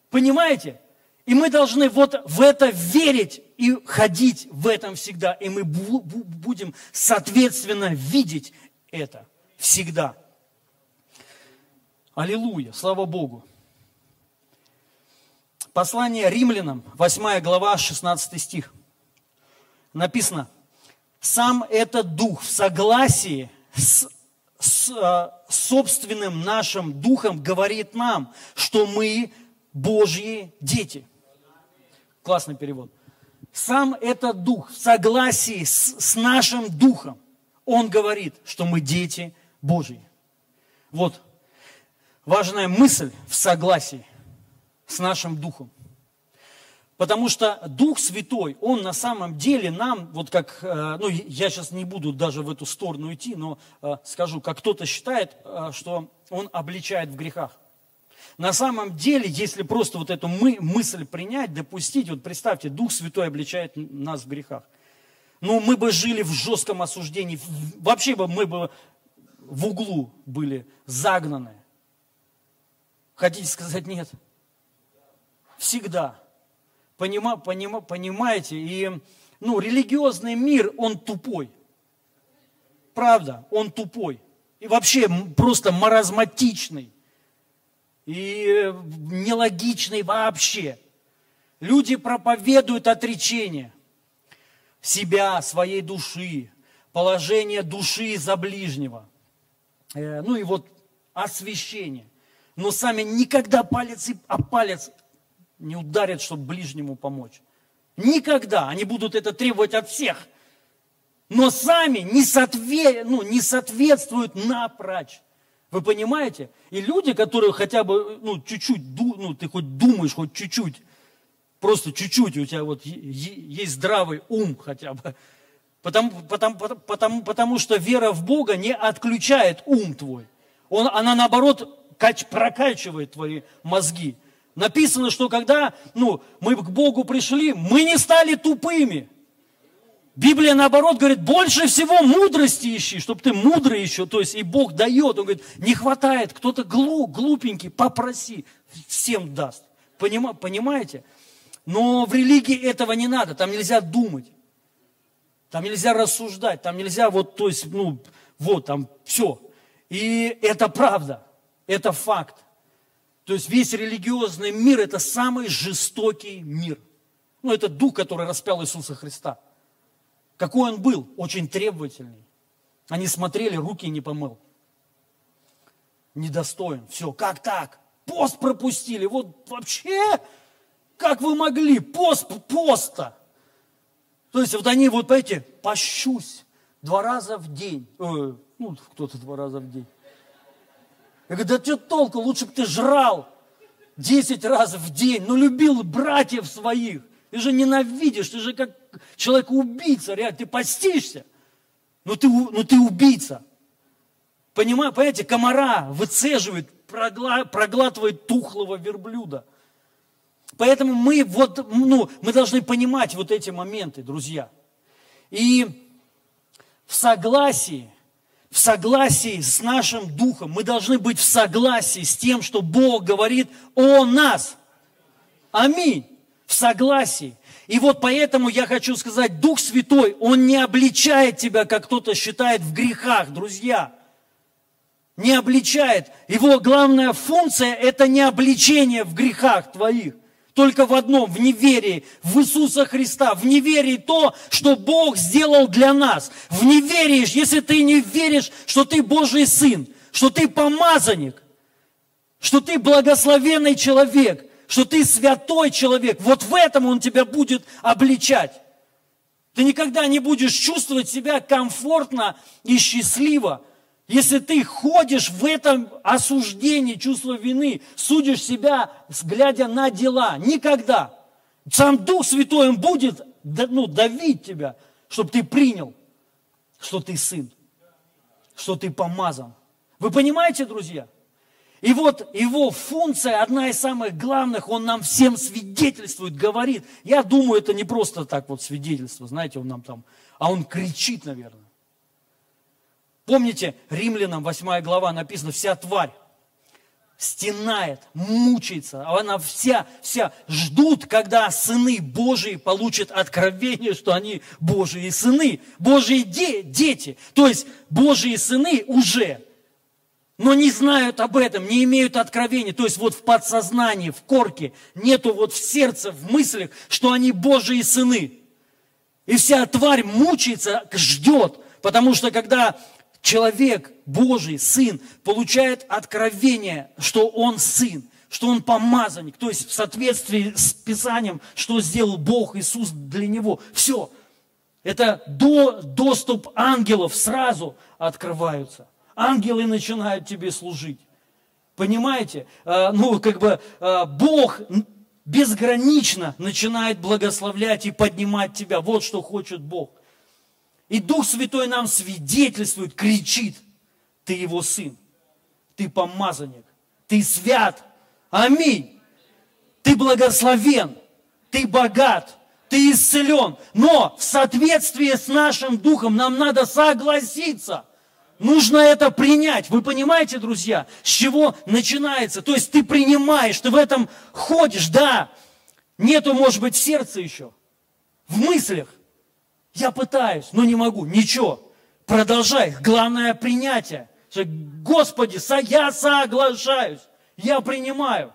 Понимаете? И мы должны вот в это верить и ходить в этом всегда. И мы будем, соответственно, видеть это всегда. Аллилуйя, слава Богу. Послание римлянам, 8 глава, 16 стих. Написано, сам этот дух в согласии с, с э, собственным нашим духом говорит нам, что мы Божьи дети. Классный перевод. Сам этот дух в согласии с, с нашим духом, он говорит, что мы дети Божьи. Вот важная мысль в согласии с нашим духом. Потому что Дух Святой, Он на самом деле нам, вот как, э, ну я сейчас не буду даже в эту сторону идти, но э, скажу, как кто-то считает, э, что Он обличает в грехах. На самом деле, если просто вот эту мы, мысль принять, допустить, вот представьте, Дух Святой обличает нас в грехах. Ну, мы бы жили в жестком осуждении, вообще бы мы бы в углу были загнаны. Хотите сказать нет? Всегда. Понима, понима, понимаете? И ну, религиозный мир, он тупой. Правда, он тупой. И вообще просто маразматичный. И нелогичный вообще. Люди проповедуют отречение. себя, своей души, положение души за ближнего. Э, ну и вот освящение. Но сами никогда палец о палец не ударят, чтобы ближнему помочь. Никогда. Они будут это требовать от всех. Но сами не, соотве, ну, не соответствуют напрочь. Вы понимаете? И люди, которые хотя бы, ну, чуть-чуть, ну, ты хоть думаешь, хоть чуть-чуть, просто чуть-чуть у тебя вот есть здравый ум хотя бы, потому, потому, потому, потому что вера в Бога не отключает ум твой. Он, она наоборот кач, прокачивает твои мозги. Написано, что когда ну, мы к Богу пришли, мы не стали тупыми. Библия, наоборот, говорит, больше всего мудрости ищи, чтобы ты мудрый еще. То есть и Бог дает. Он говорит, не хватает, кто-то глуп, глупенький, попроси, всем даст. Понима, понимаете? Но в религии этого не надо, там нельзя думать. Там нельзя рассуждать, там нельзя вот, то есть, ну, вот, там все. И это правда, это факт. То есть весь религиозный мир – это самый жестокий мир. Ну, это дух, который распял Иисуса Христа. Какой он был? Очень требовательный. Они смотрели, руки не помыл. Недостоин. Все, как так? Пост пропустили. Вот вообще, как вы могли? Пост поста. То есть вот они, вот понимаете, пощусь два раза в день. Э, ну, кто-то два раза в день. Я говорю, да что толку, лучше бы ты жрал 10 раз в день, но любил братьев своих. Ты же ненавидишь, ты же как человек-убийца, реально, ты постишься, но ты, но ты убийца. Понимаете, понимаете, комара выцеживает, прогла, проглатывает тухлого верблюда. Поэтому мы, вот, ну, мы должны понимать вот эти моменты, друзья. И в согласии в согласии с нашим духом. Мы должны быть в согласии с тем, что Бог говорит о нас. Аминь. В согласии. И вот поэтому я хочу сказать, Дух Святой, Он не обличает тебя, как кто-то считает, в грехах, друзья. Не обличает. Его главная функция – это не обличение в грехах твоих только в одном, в неверии, в Иисуса Христа, в неверии то, что Бог сделал для нас. В неверии, если ты не веришь, что ты Божий Сын, что ты помазанник, что ты благословенный человек, что ты святой человек, вот в этом Он тебя будет обличать. Ты никогда не будешь чувствовать себя комфортно и счастливо, если ты ходишь в этом осуждении, чувство вины, судишь себя, глядя на дела, никогда. Сам Дух Святой, Он будет ну, давить тебя, чтобы ты принял, что ты сын, что ты помазан. Вы понимаете, друзья? И вот его функция, одна из самых главных, он нам всем свидетельствует, говорит. Я думаю, это не просто так вот свидетельство, знаете, он нам там, а он кричит, наверное. Помните, римлянам 8 глава написано, вся тварь стенает, мучается, она вся, вся ждут, когда сыны Божии получат откровение, что они Божьи сыны, Божьи де, дети. То есть Божьи сыны уже, но не знают об этом, не имеют откровения. То есть вот в подсознании, в корке, нету вот в сердце, в мыслях, что они Божьи сыны. И вся тварь мучается, ждет, потому что когда человек Божий, сын, получает откровение, что он сын, что он помазанник, то есть в соответствии с Писанием, что сделал Бог, Иисус для него. Все. Это до, доступ ангелов сразу открываются. Ангелы начинают тебе служить. Понимаете? А, ну, как бы а, Бог безгранично начинает благословлять и поднимать тебя. Вот что хочет Бог. И Дух Святой нам свидетельствует, кричит, ты его сын, ты помазанник, ты свят, аминь, ты благословен, ты богат, ты исцелен. Но в соответствии с нашим духом нам надо согласиться. Нужно это принять. Вы понимаете, друзья, с чего начинается? То есть ты принимаешь, ты в этом ходишь, да. Нету, может быть, в сердце еще, в мыслях. Я пытаюсь, но не могу. Ничего. Продолжай. Главное принятие. Господи, я соглашаюсь. Я принимаю.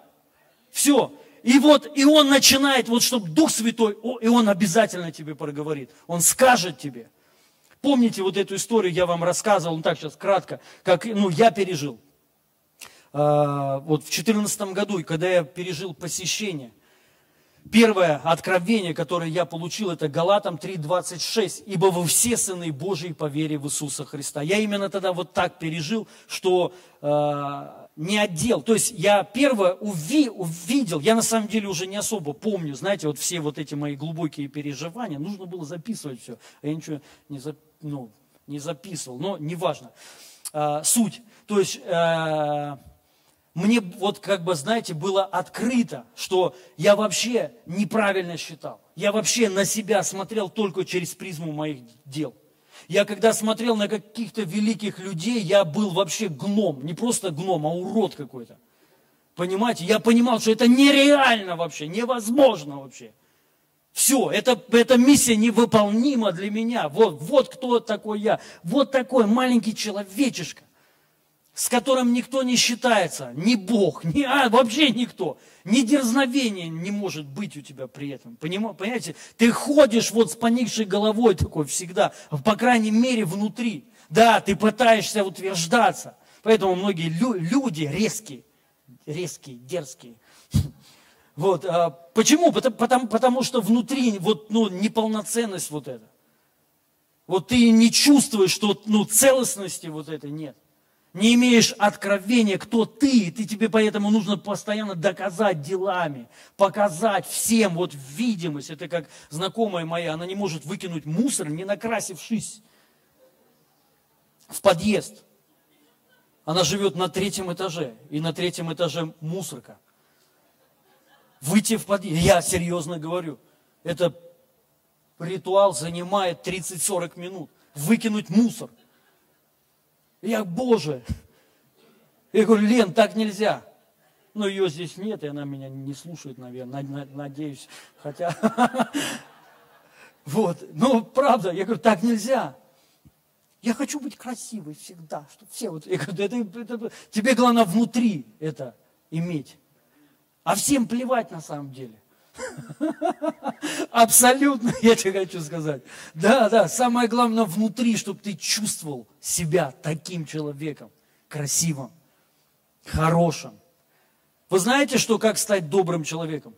Все. и вот, и он начинает, вот чтобы Дух Святой, и он обязательно тебе проговорит. Он скажет тебе. Помните вот эту историю, я вам рассказывал, ну так сейчас кратко, как ну, я пережил. А, вот в 2014 году, когда я пережил посещение, первое откровение, которое я получил, это Галатам 3.26. «Ибо вы все сыны Божьи по вере в Иисуса Христа». Я именно тогда вот так пережил, что э, не отдел. То есть я первое уви, увидел, я на самом деле уже не особо помню, знаете, вот все вот эти мои глубокие переживания, нужно было записывать все, а я ничего не, за, ну, не записывал, но неважно. А, суть, то есть а, мне вот как бы, знаете, было открыто, что я вообще неправильно считал. Я вообще на себя смотрел только через призму моих дел. Я когда смотрел на каких-то великих людей, я был вообще гном. Не просто гном, а урод какой-то. Понимаете? Я понимал, что это нереально вообще, невозможно вообще. Все, это, эта миссия невыполнима для меня. Вот, вот кто такой я. Вот такой маленький человечишка с которым никто не считается, ни Бог, ни, а, вообще никто. Ни дерзновения не может быть у тебя при этом. Понимаете? Ты ходишь вот с поникшей головой такой всегда, по крайней мере внутри. Да, ты пытаешься утверждаться. Поэтому многие лю- люди резкие, резкие, дерзкие. Вот, а, почему? Потому, потому что внутри вот, ну, неполноценность вот эта. Вот ты не чувствуешь, что ну, целостности вот этой нет не имеешь откровения, кто ты, ты тебе поэтому нужно постоянно доказать делами, показать всем, вот видимость. Это как знакомая моя, она не может выкинуть мусор, не накрасившись в подъезд. Она живет на третьем этаже, и на третьем этаже мусорка. Выйти в подъезд, я серьезно говорю, это ритуал занимает 30-40 минут. Выкинуть мусор – я, Боже, я говорю, Лен, так нельзя. Но ее здесь нет, и она меня не слушает, наверное, надеюсь. Хотя, вот, ну, правда, я говорю, так нельзя. Я хочу быть красивой всегда, чтобы все вот, я говорю, это, это, тебе главное внутри это иметь. А всем плевать на самом деле. Абсолютно, я тебе хочу сказать. Да, да, самое главное внутри, чтобы ты чувствовал себя таким человеком, красивым, хорошим. Вы знаете, что как стать добрым человеком?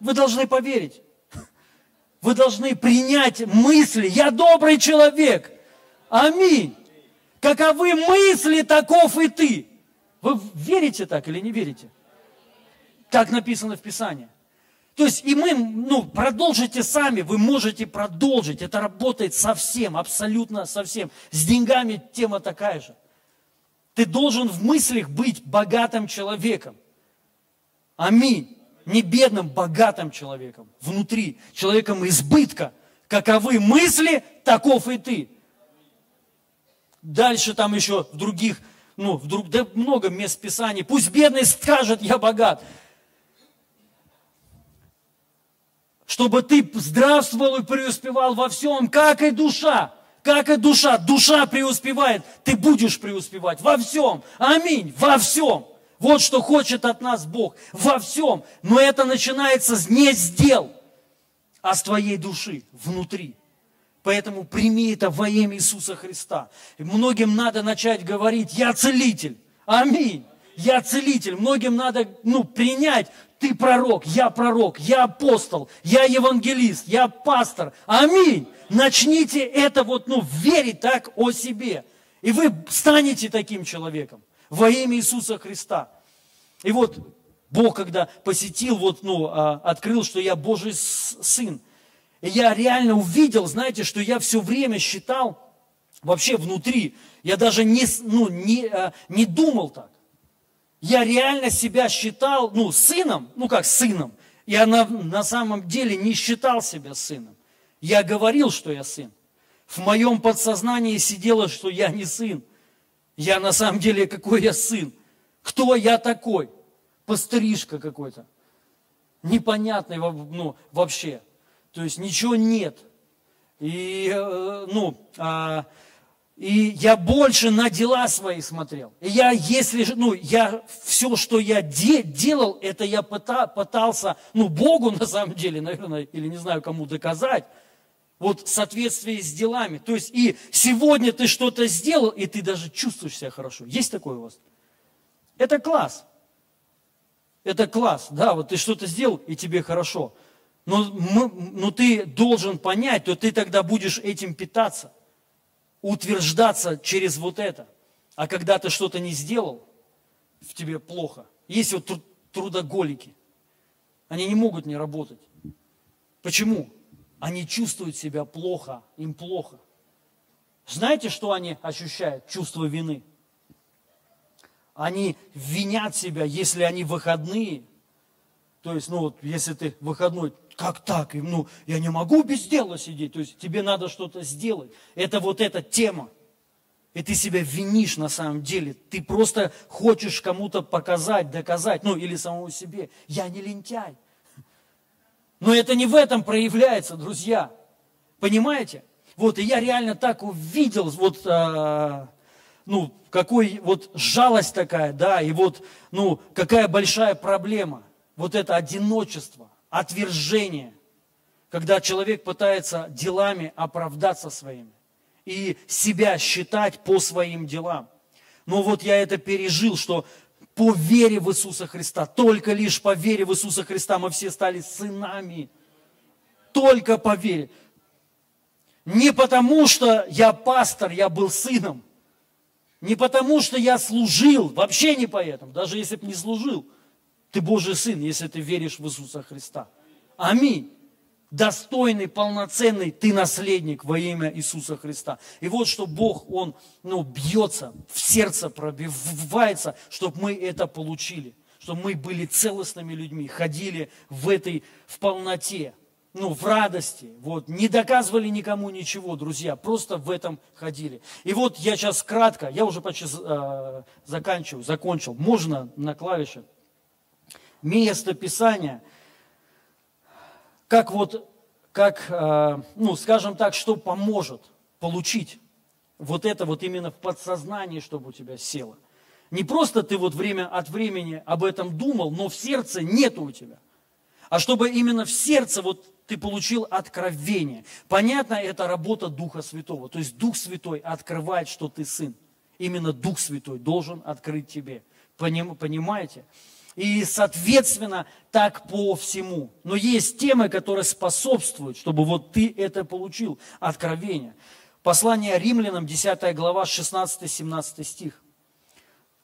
Вы должны поверить. Вы должны принять мысли. Я добрый человек. Аминь. Каковы мысли, таков и ты. Вы верите так или не верите? Так написано в Писании. То есть и мы, ну, продолжите сами, вы можете продолжить. Это работает совсем, абсолютно совсем. С деньгами тема такая же. Ты должен в мыслях быть богатым человеком. Аминь. Не бедным, богатым человеком. Внутри. Человеком избытка. Каковы мысли, таков и ты. Дальше там еще в других, ну, вдруг, да много мест Писаний. Пусть бедный скажет, я богат. Чтобы ты здравствовал и преуспевал во всем, как и душа. Как и душа. Душа преуспевает, ты будешь преуспевать во всем. Аминь. Во всем. Вот что хочет от нас Бог. Во всем. Но это начинается не с дел, а с твоей души внутри. Поэтому прими это во имя Иисуса Христа. И многим надо начать говорить, я целитель. Аминь. Я целитель. Многим надо ну, принять, ты пророк, я пророк, я апостол, я евангелист, я пастор. Аминь. Начните это вот, ну, верить так о себе. И вы станете таким человеком во имя Иисуса Христа. И вот Бог, когда посетил, вот, ну, а, открыл, что я Божий сын, и я реально увидел, знаете, что я все время считал, вообще внутри, я даже не, ну, не, а, не думал так я реально себя считал, ну, сыном, ну как сыном. Я на, на самом деле не считал себя сыном. Я говорил, что я сын. В моем подсознании сидело, что я не сын. Я на самом деле какой я сын. Кто я такой? Пострижка какой-то. Непонятный ну, вообще. То есть ничего нет. И, э, ну, а, И я больше на дела свои смотрел. И я, если, ну, я, все, что я де, делал, это я пыта, пытался, ну, Богу на самом деле, наверное, или не знаю, кому доказать, вот в соответствии с делами. То есть и сегодня ты что-то сделал, и ты даже чувствуешь себя хорошо. Есть такое у вас? Это класс. Это класс, да, вот ты что-то сделал, и тебе хорошо. Но, но ты должен понять, то ты тогда будешь этим питаться утверждаться через вот это. А когда ты что-то не сделал, в тебе плохо. Есть вот трудоголики. Они не могут не работать. Почему? Они чувствуют себя плохо, им плохо. Знаете, что они ощущают? Чувство вины. Они винят себя, если они выходные. То есть, ну вот, если ты выходной, как так? Ну, я не могу без дела сидеть. То есть тебе надо что-то сделать. Это вот эта тема. И ты себя винишь на самом деле. Ты просто хочешь кому-то показать, доказать, ну или самому себе. Я не лентяй. Но это не в этом проявляется, друзья. Понимаете? Вот, и я реально так увидел, вот, а, ну, какой вот жалость такая, да, и вот, ну, какая большая проблема. Вот это одиночество отвержение, когда человек пытается делами оправдаться своими и себя считать по своим делам. Но вот я это пережил, что по вере в Иисуса Христа, только лишь по вере в Иисуса Христа мы все стали сынами. Только по вере. Не потому, что я пастор, я был сыном. Не потому, что я служил, вообще не поэтому, даже если бы не служил. Ты Божий Сын, если ты веришь в Иисуса Христа. Аминь. Достойный, полноценный ты наследник во имя Иисуса Христа. И вот что Бог, Он ну, бьется, в сердце пробивается, чтобы мы это получили. Чтобы мы были целостными людьми, ходили в этой, в полноте, ну, в радости, вот, не доказывали никому ничего, друзья, просто в этом ходили. И вот я сейчас кратко, я уже почти э, заканчиваю, закончил, можно на клавише место Писания, как вот, как, э, ну, скажем так, что поможет получить вот это вот именно в подсознании, чтобы у тебя село. Не просто ты вот время от времени об этом думал, но в сердце нету у тебя. А чтобы именно в сердце вот ты получил откровение. Понятно, это работа Духа Святого. То есть Дух Святой открывает, что ты сын. Именно Дух Святой должен открыть тебе. Понимаете? И, соответственно, так по всему. Но есть темы, которые способствуют, чтобы вот ты это получил, откровение. Послание римлянам, 10 глава, 16-17 стих.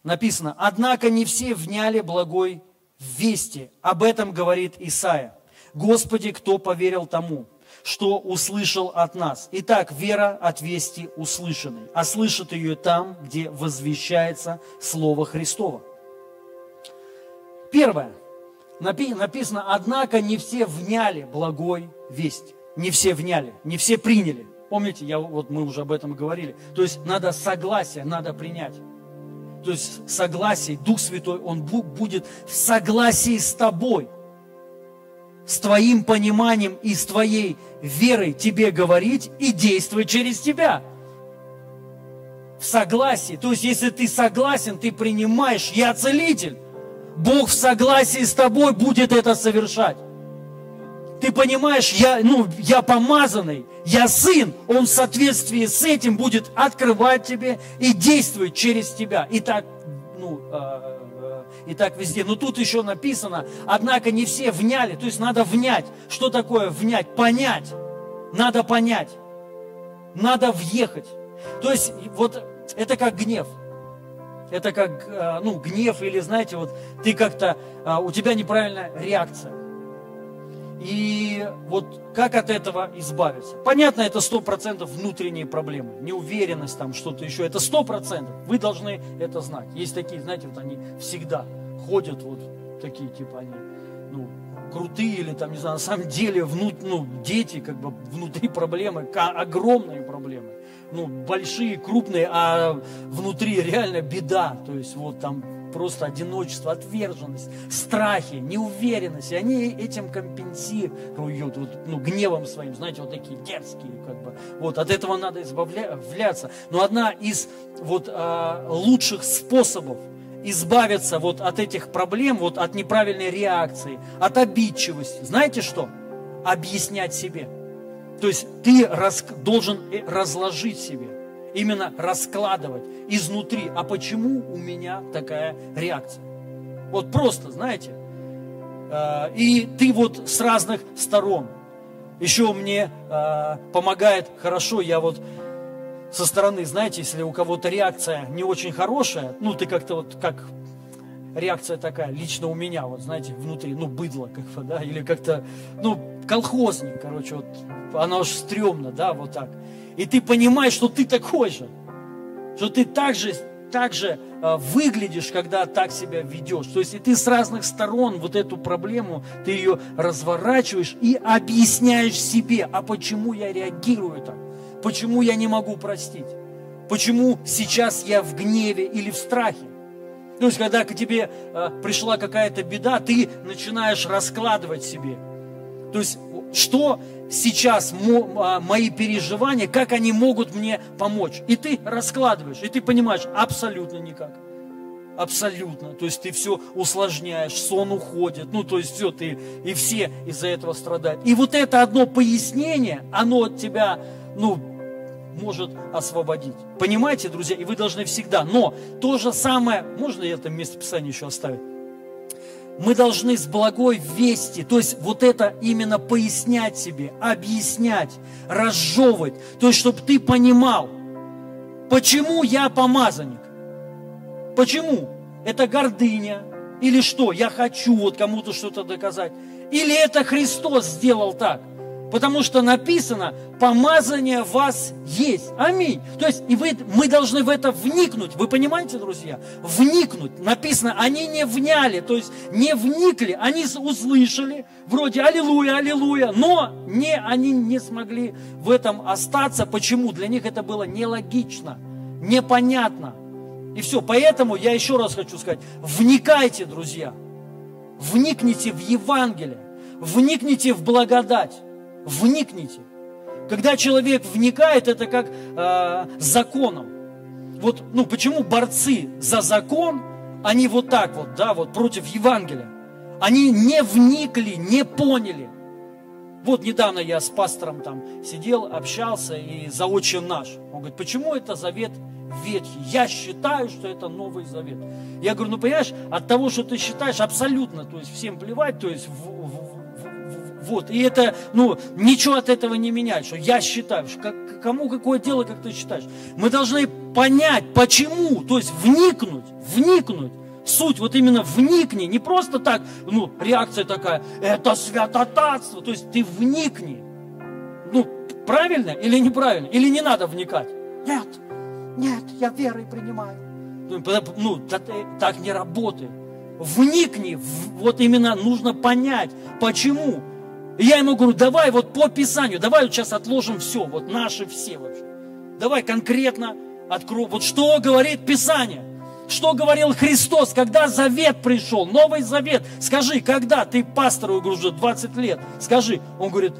Написано, «Однако не все вняли благой вести». Об этом говорит Исаия. «Господи, кто поверил тому, что услышал от нас. Итак, вера от вести услышанной, а слышит ее там, где возвещается Слово Христово. Первое. Написано, однако не все вняли благой весть. Не все вняли, не все приняли. Помните, я, вот мы уже об этом говорили. То есть надо согласие, надо принять. То есть согласие, Дух Святой, Он будет в согласии с тобой, с твоим пониманием и с твоей верой тебе говорить и действовать через тебя. В согласии. То есть, если ты согласен, ты принимаешь, я целитель. Бог в согласии с тобой будет это совершать. Ты понимаешь, я, ну, я помазанный, я сын, он в соответствии с этим будет открывать тебе и действовать через тебя. И так, ну, э, э, и так везде. Но тут еще написано, однако не все вняли, то есть надо внять. Что такое внять? Понять. Надо понять. Надо въехать. То есть вот это как гнев это как э, ну, гнев или, знаете, вот ты как-то, э, у тебя неправильная реакция. И вот как от этого избавиться? Понятно, это сто процентов внутренние проблемы, неуверенность там, что-то еще. Это сто процентов. Вы должны это знать. Есть такие, знаете, вот они всегда ходят вот такие, типа они, ну, крутые или там, не знаю, на самом деле внут, ну, дети как бы внутри проблемы, огромные проблемы ну, большие, крупные, а внутри реально беда. То есть вот там просто одиночество, отверженность, страхи, неуверенность. И они этим компенсируют, вот, ну, гневом своим, знаете, вот такие дерзкие, как бы. Вот, от этого надо избавляться. Но одна из вот а, лучших способов избавиться вот от этих проблем, вот от неправильной реакции, от обидчивости. Знаете что? Объяснять себе. То есть ты рас, должен э, разложить себе, именно раскладывать изнутри, а почему у меня такая реакция. Вот просто, знаете, э, и ты вот с разных сторон. Еще мне э, помогает хорошо, я вот со стороны, знаете, если у кого-то реакция не очень хорошая, ну, ты как-то вот, как реакция такая, лично у меня, вот, знаете, внутри, ну, быдло, как бы, да, или как-то, ну, колхозник, короче, вот, оно уж стрёмно, да, вот так. И ты понимаешь, что ты такой же, что ты так же, так же э, выглядишь, когда так себя ведешь. То есть и ты с разных сторон вот эту проблему, ты ее разворачиваешь и объясняешь себе, а почему я реагирую так. Почему я не могу простить? Почему сейчас я в гневе или в страхе? То есть, когда к тебе э, пришла какая-то беда, ты начинаешь раскладывать себе. То есть, что сейчас э, мои переживания, как они могут мне помочь. И ты раскладываешь, и ты понимаешь, абсолютно никак. Абсолютно. То есть ты все усложняешь, сон уходит. Ну, то есть все, ты и все из-за этого страдают. И вот это одно пояснение, оно от тебя, ну, может освободить. Понимаете, друзья? И вы должны всегда. Но то же самое, можно это место Писания еще оставить? Мы должны с благой вести, то есть вот это именно пояснять себе, объяснять, разжевывать. То есть, чтобы ты понимал, почему я помазанник. Почему? Это гордыня. Или что? Я хочу вот кому-то что-то доказать. Или это Христос сделал так? Потому что написано, помазание вас есть. Аминь. То есть, и вы, мы должны в это вникнуть. Вы понимаете, друзья? Вникнуть. Написано, они не вняли, то есть не вникли. Они услышали, вроде аллилуйя, аллилуйя, но не, они не смогли в этом остаться. Почему? Для них это было нелогично, непонятно. И все. Поэтому я еще раз хочу сказать, вникайте, друзья. Вникните в Евангелие. Вникните в благодать. Вникните. Когда человек вникает, это как э, законом. Вот, ну, почему борцы за закон, они вот так вот, да, вот против Евангелия. Они не вникли, не поняли. Вот недавно я с пастором там сидел, общался и за наш. Он говорит, почему это завет ветхий? Я считаю, что это Новый Завет. Я говорю, ну понимаешь, от того, что ты считаешь, абсолютно, то есть всем плевать, то есть в, в, вот, и это, ну, ничего от этого не меняет, что я считаю, что как, кому какое дело, как ты считаешь. Мы должны понять, почему, то есть вникнуть, вникнуть. Суть, вот именно вникни, не просто так, ну, реакция такая, это святотатство, то есть ты вникни. Ну, правильно или неправильно? Или не надо вникать? Нет, нет, я верой принимаю. Ну, ну так не работает. Вникни, вот именно нужно понять, почему. И я ему говорю, давай вот по Писанию, давай вот сейчас отложим все, вот наши все вообще. Давай конкретно откроем, вот что говорит Писание. Что говорил Христос, когда завет пришел, Новый завет? Скажи, когда ты пастору, говорю, уже 20 лет, скажи. Он говорит,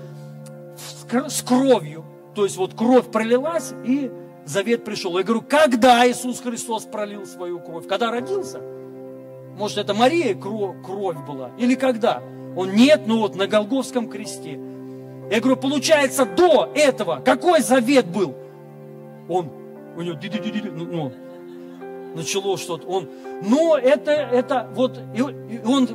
с кровью. То есть вот кровь пролилась, и завет пришел. Я говорю, когда Иисус Христос пролил свою кровь? Когда родился? Может, это Мария кровь была? Или когда? Он нет, ну вот на Голговском кресте. Я говорю, получается, до этого какой завет был? Он, у него ну, ну, начало что-то. Он, но это, это вот, и, и он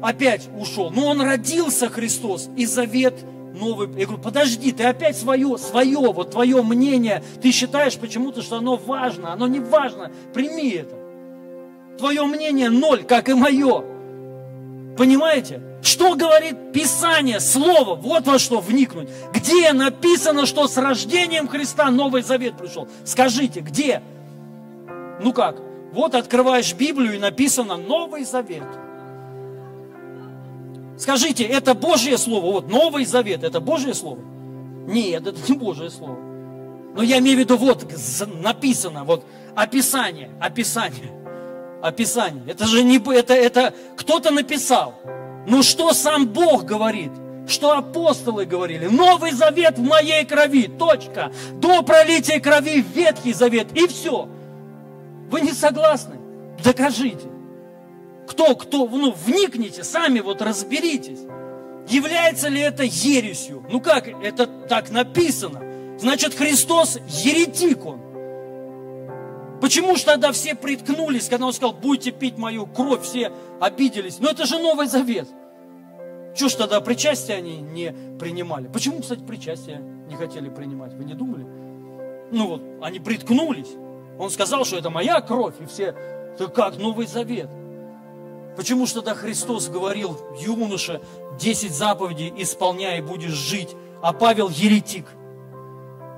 опять ушел. Но он родился, Христос, и завет новый. Я говорю, подожди, ты опять свое, свое, вот твое мнение, ты считаешь почему-то, что оно важно. Оно не важно. Прими это. Твое мнение ноль, как и мое. Понимаете? Что говорит Писание, Слово? Вот во что вникнуть. Где написано, что с рождением Христа Новый Завет пришел? Скажите, где? Ну как? Вот открываешь Библию и написано Новый Завет. Скажите, это Божье Слово? Вот Новый Завет, это Божье Слово? Нет, это не Божье Слово. Но я имею в виду, вот написано, вот описание, описание. Описание. Это же не это, это кто-то написал. Ну что сам Бог говорит? Что апостолы говорили? Новый завет в моей крови. Точка. До пролития крови Ветхий завет. И все. Вы не согласны? Докажите. Кто, кто, ну, вникните, сами вот разберитесь. Является ли это ересью? Ну как, это так написано. Значит, Христос еретик он. Почему же тогда все приткнулись, когда он сказал, будете пить мою кровь, все обиделись? Но это же Новый Завет. Чего ж тогда причастие они не принимали? Почему, кстати, причастие не хотели принимать? Вы не думали? Ну вот, они приткнулись. Он сказал, что это моя кровь, и все, ты как, Новый Завет? Почему же тогда Христос говорил, юноша, 10 заповедей исполняй, будешь жить, а Павел еретик?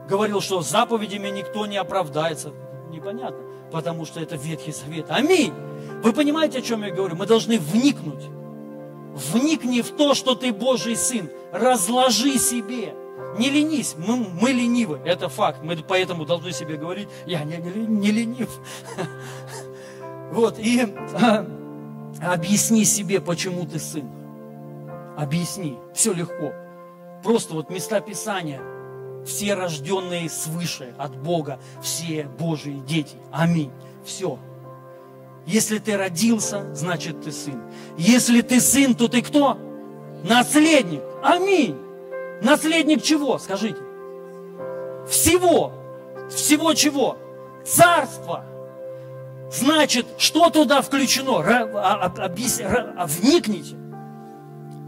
Говорил, что заповедями никто не оправдается непонятно, потому что это Ветхий Завет. Аминь. Вы понимаете, о чем я говорю? Мы должны вникнуть. Вникни в то, что ты Божий Сын. Разложи себе. Не ленись, мы, мы ленивы, это факт. Мы поэтому должны себе говорить, я не, не, не ленив. Вот, и а, объясни себе, почему ты сын. Объясни, все легко. Просто вот места Писания – все рожденные свыше от Бога, все Божьи дети. Аминь. Все. Если ты родился, значит ты сын. Если ты сын, то ты кто? Наследник. Аминь. Наследник чего? Скажите. Всего. Всего чего? Царство. Значит, что туда включено? А, а, вникните.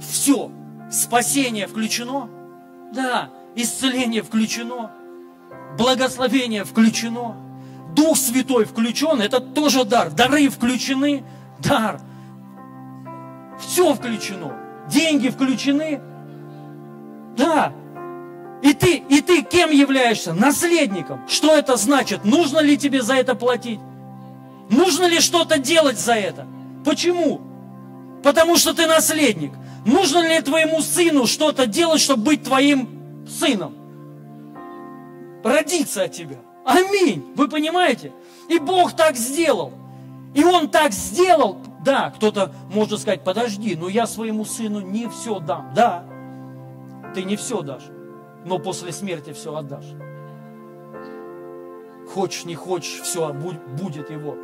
Все. Спасение включено? Да исцеление включено, благословение включено, Дух Святой включен, это тоже дар. Дары включены, дар. Все включено. Деньги включены. Да. И ты, и ты кем являешься? Наследником. Что это значит? Нужно ли тебе за это платить? Нужно ли что-то делать за это? Почему? Потому что ты наследник. Нужно ли твоему сыну что-то делать, чтобы быть твоим сыном. Родиться от тебя. Аминь. Вы понимаете? И Бог так сделал. И Он так сделал. Да, кто-то может сказать, подожди, но я своему сыну не все дам. Да, ты не все дашь, но после смерти все отдашь. Хочешь, не хочешь, все будет его.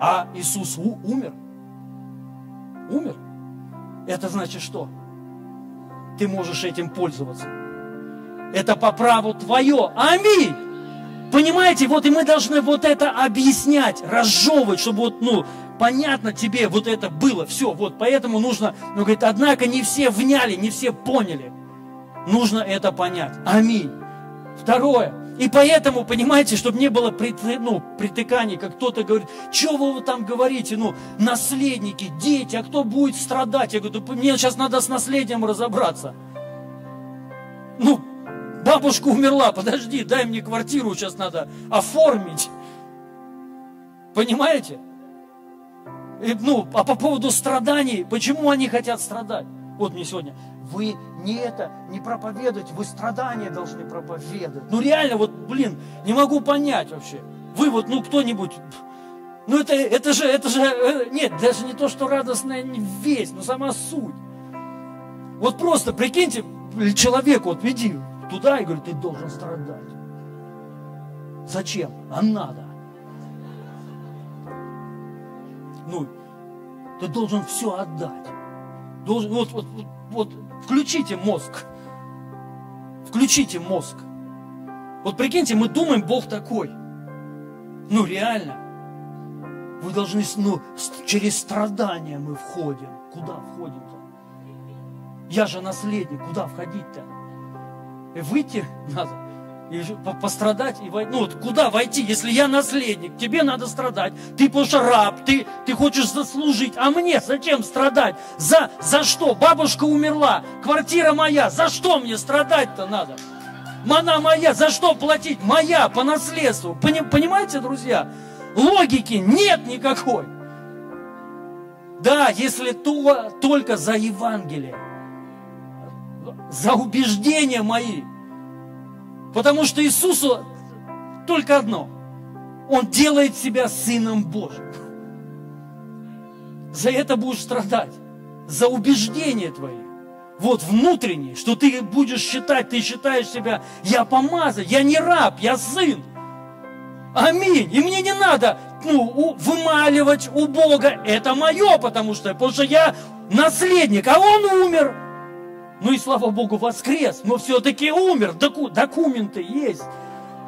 А Иисус умер. Умер. Это значит что? Ты можешь этим пользоваться это по праву твое. Аминь. Понимаете, вот и мы должны вот это объяснять, разжевывать, чтобы вот, ну, понятно тебе вот это было, все, вот, поэтому нужно, ну, говорит, однако не все вняли, не все поняли. Нужно это понять. Аминь. Второе. И поэтому, понимаете, чтобы не было приты, ну, притыканий, как кто-то говорит, что вы там говорите, ну, наследники, дети, а кто будет страдать? Я говорю, мне сейчас надо с наследием разобраться. Ну, Бабушка умерла, подожди, дай мне квартиру, сейчас надо оформить. Понимаете? И, ну, а по поводу страданий, почему они хотят страдать? Вот мне сегодня, вы не это, не проповедуете, вы страдания должны проповедовать. Ну реально, вот, блин, не могу понять вообще. Вы вот, ну кто-нибудь, ну это, это же, это же, э, нет, даже не то, что радостная весть, но сама суть. Вот просто, прикиньте, человеку, вот веди, туда и говорит, ты должен страдать. Зачем? А надо. Ну, ты должен все отдать. Должен, вот, вот, вот, включите мозг. Включите мозг. Вот прикиньте, мы думаем, Бог такой. Ну, реально. Вы должны, ну, через страдания мы входим. Куда входим-то? Я же наследник, куда входить-то? Выйти надо, и пострадать и войти. Ну вот куда войти, если я наследник, тебе надо страдать, ты потому раб, ты, ты хочешь заслужить, а мне зачем страдать? За, за что? Бабушка умерла, квартира моя, за что мне страдать-то надо? Она моя, за что платить? Моя, по наследству. Понимаете, друзья? Логики нет никакой. Да, если то, только за Евангелие за убеждения мои. Потому что Иисусу только одно. Он делает себя Сыном Божьим. за это будешь страдать, за убеждения твои. Вот внутренние, что ты будешь считать, ты считаешь себя, я помазан, я не раб, я сын. Аминь. И мне не надо ну, вымаливать у Бога. Это мое, потому что, потому что я наследник, а он умер. Ну и слава Богу, воскрес, но все-таки умер. Доку, документы есть.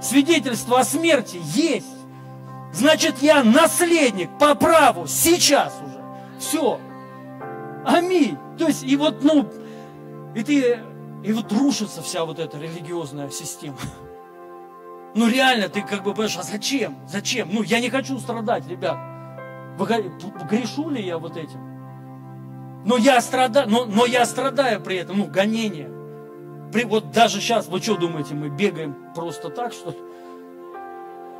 Свидетельство о смерти есть. Значит, я наследник по праву сейчас уже. Все. Аминь. То есть, и вот, ну, и ты, и вот рушится вся вот эта религиозная система. Ну реально, ты как бы понимаешь, а зачем? Зачем? Ну, я не хочу страдать, ребят. Грешу ли я вот этим? Но я страдаю, но, но я страдаю при этом, ну, гонение. При, вот даже сейчас, вы что думаете, мы бегаем просто так, что?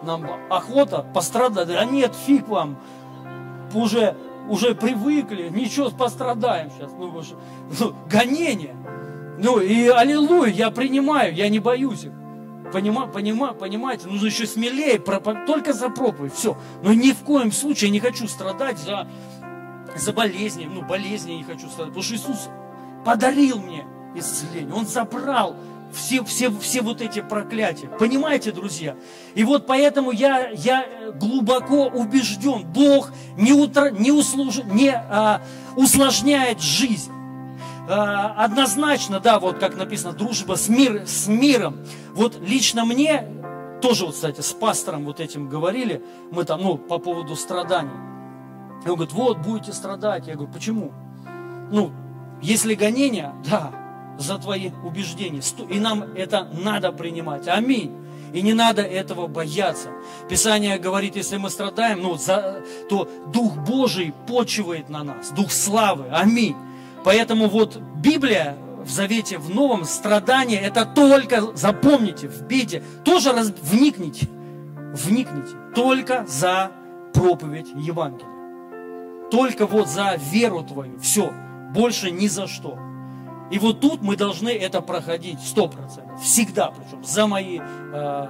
Нам охота пострадать. А нет, фиг вам. Уже, уже привыкли, ничего, пострадаем сейчас. Ну, ну, гонение. Ну и аллилуйя, я принимаю, я не боюсь их. Понима, понима, понимаете, нужно еще смелее, только за проповедь, все. Но ни в коем случае я не хочу страдать за, за болезни, ну болезни я не хочу страдать, потому что Иисус подарил мне исцеление, Он забрал все, все, все вот эти проклятия. Понимаете, друзья? И вот поэтому я, я глубоко убежден, Бог не, утро, не, услуж, не а, усложняет жизнь. А, однозначно, да, вот как написано, дружба с, мир, с миром. Вот лично мне, тоже вот, кстати, с пастором вот этим говорили, мы там, ну, по поводу страданий. И он говорит, вот, будете страдать. Я говорю, почему? Ну, если гонения, да, за твои убеждения. И нам это надо принимать. Аминь. И не надо этого бояться. Писание говорит, если мы страдаем, ну, за, то Дух Божий почивает на нас, Дух славы. Аминь. Поэтому вот Библия в Завете, в Новом, страдание, это только, запомните, в беде, тоже раз, вникните, вникните, только за проповедь Евангелия. Только вот за веру твою, все, больше ни за что. И вот тут мы должны это проходить сто процентов, всегда, причем за мои э,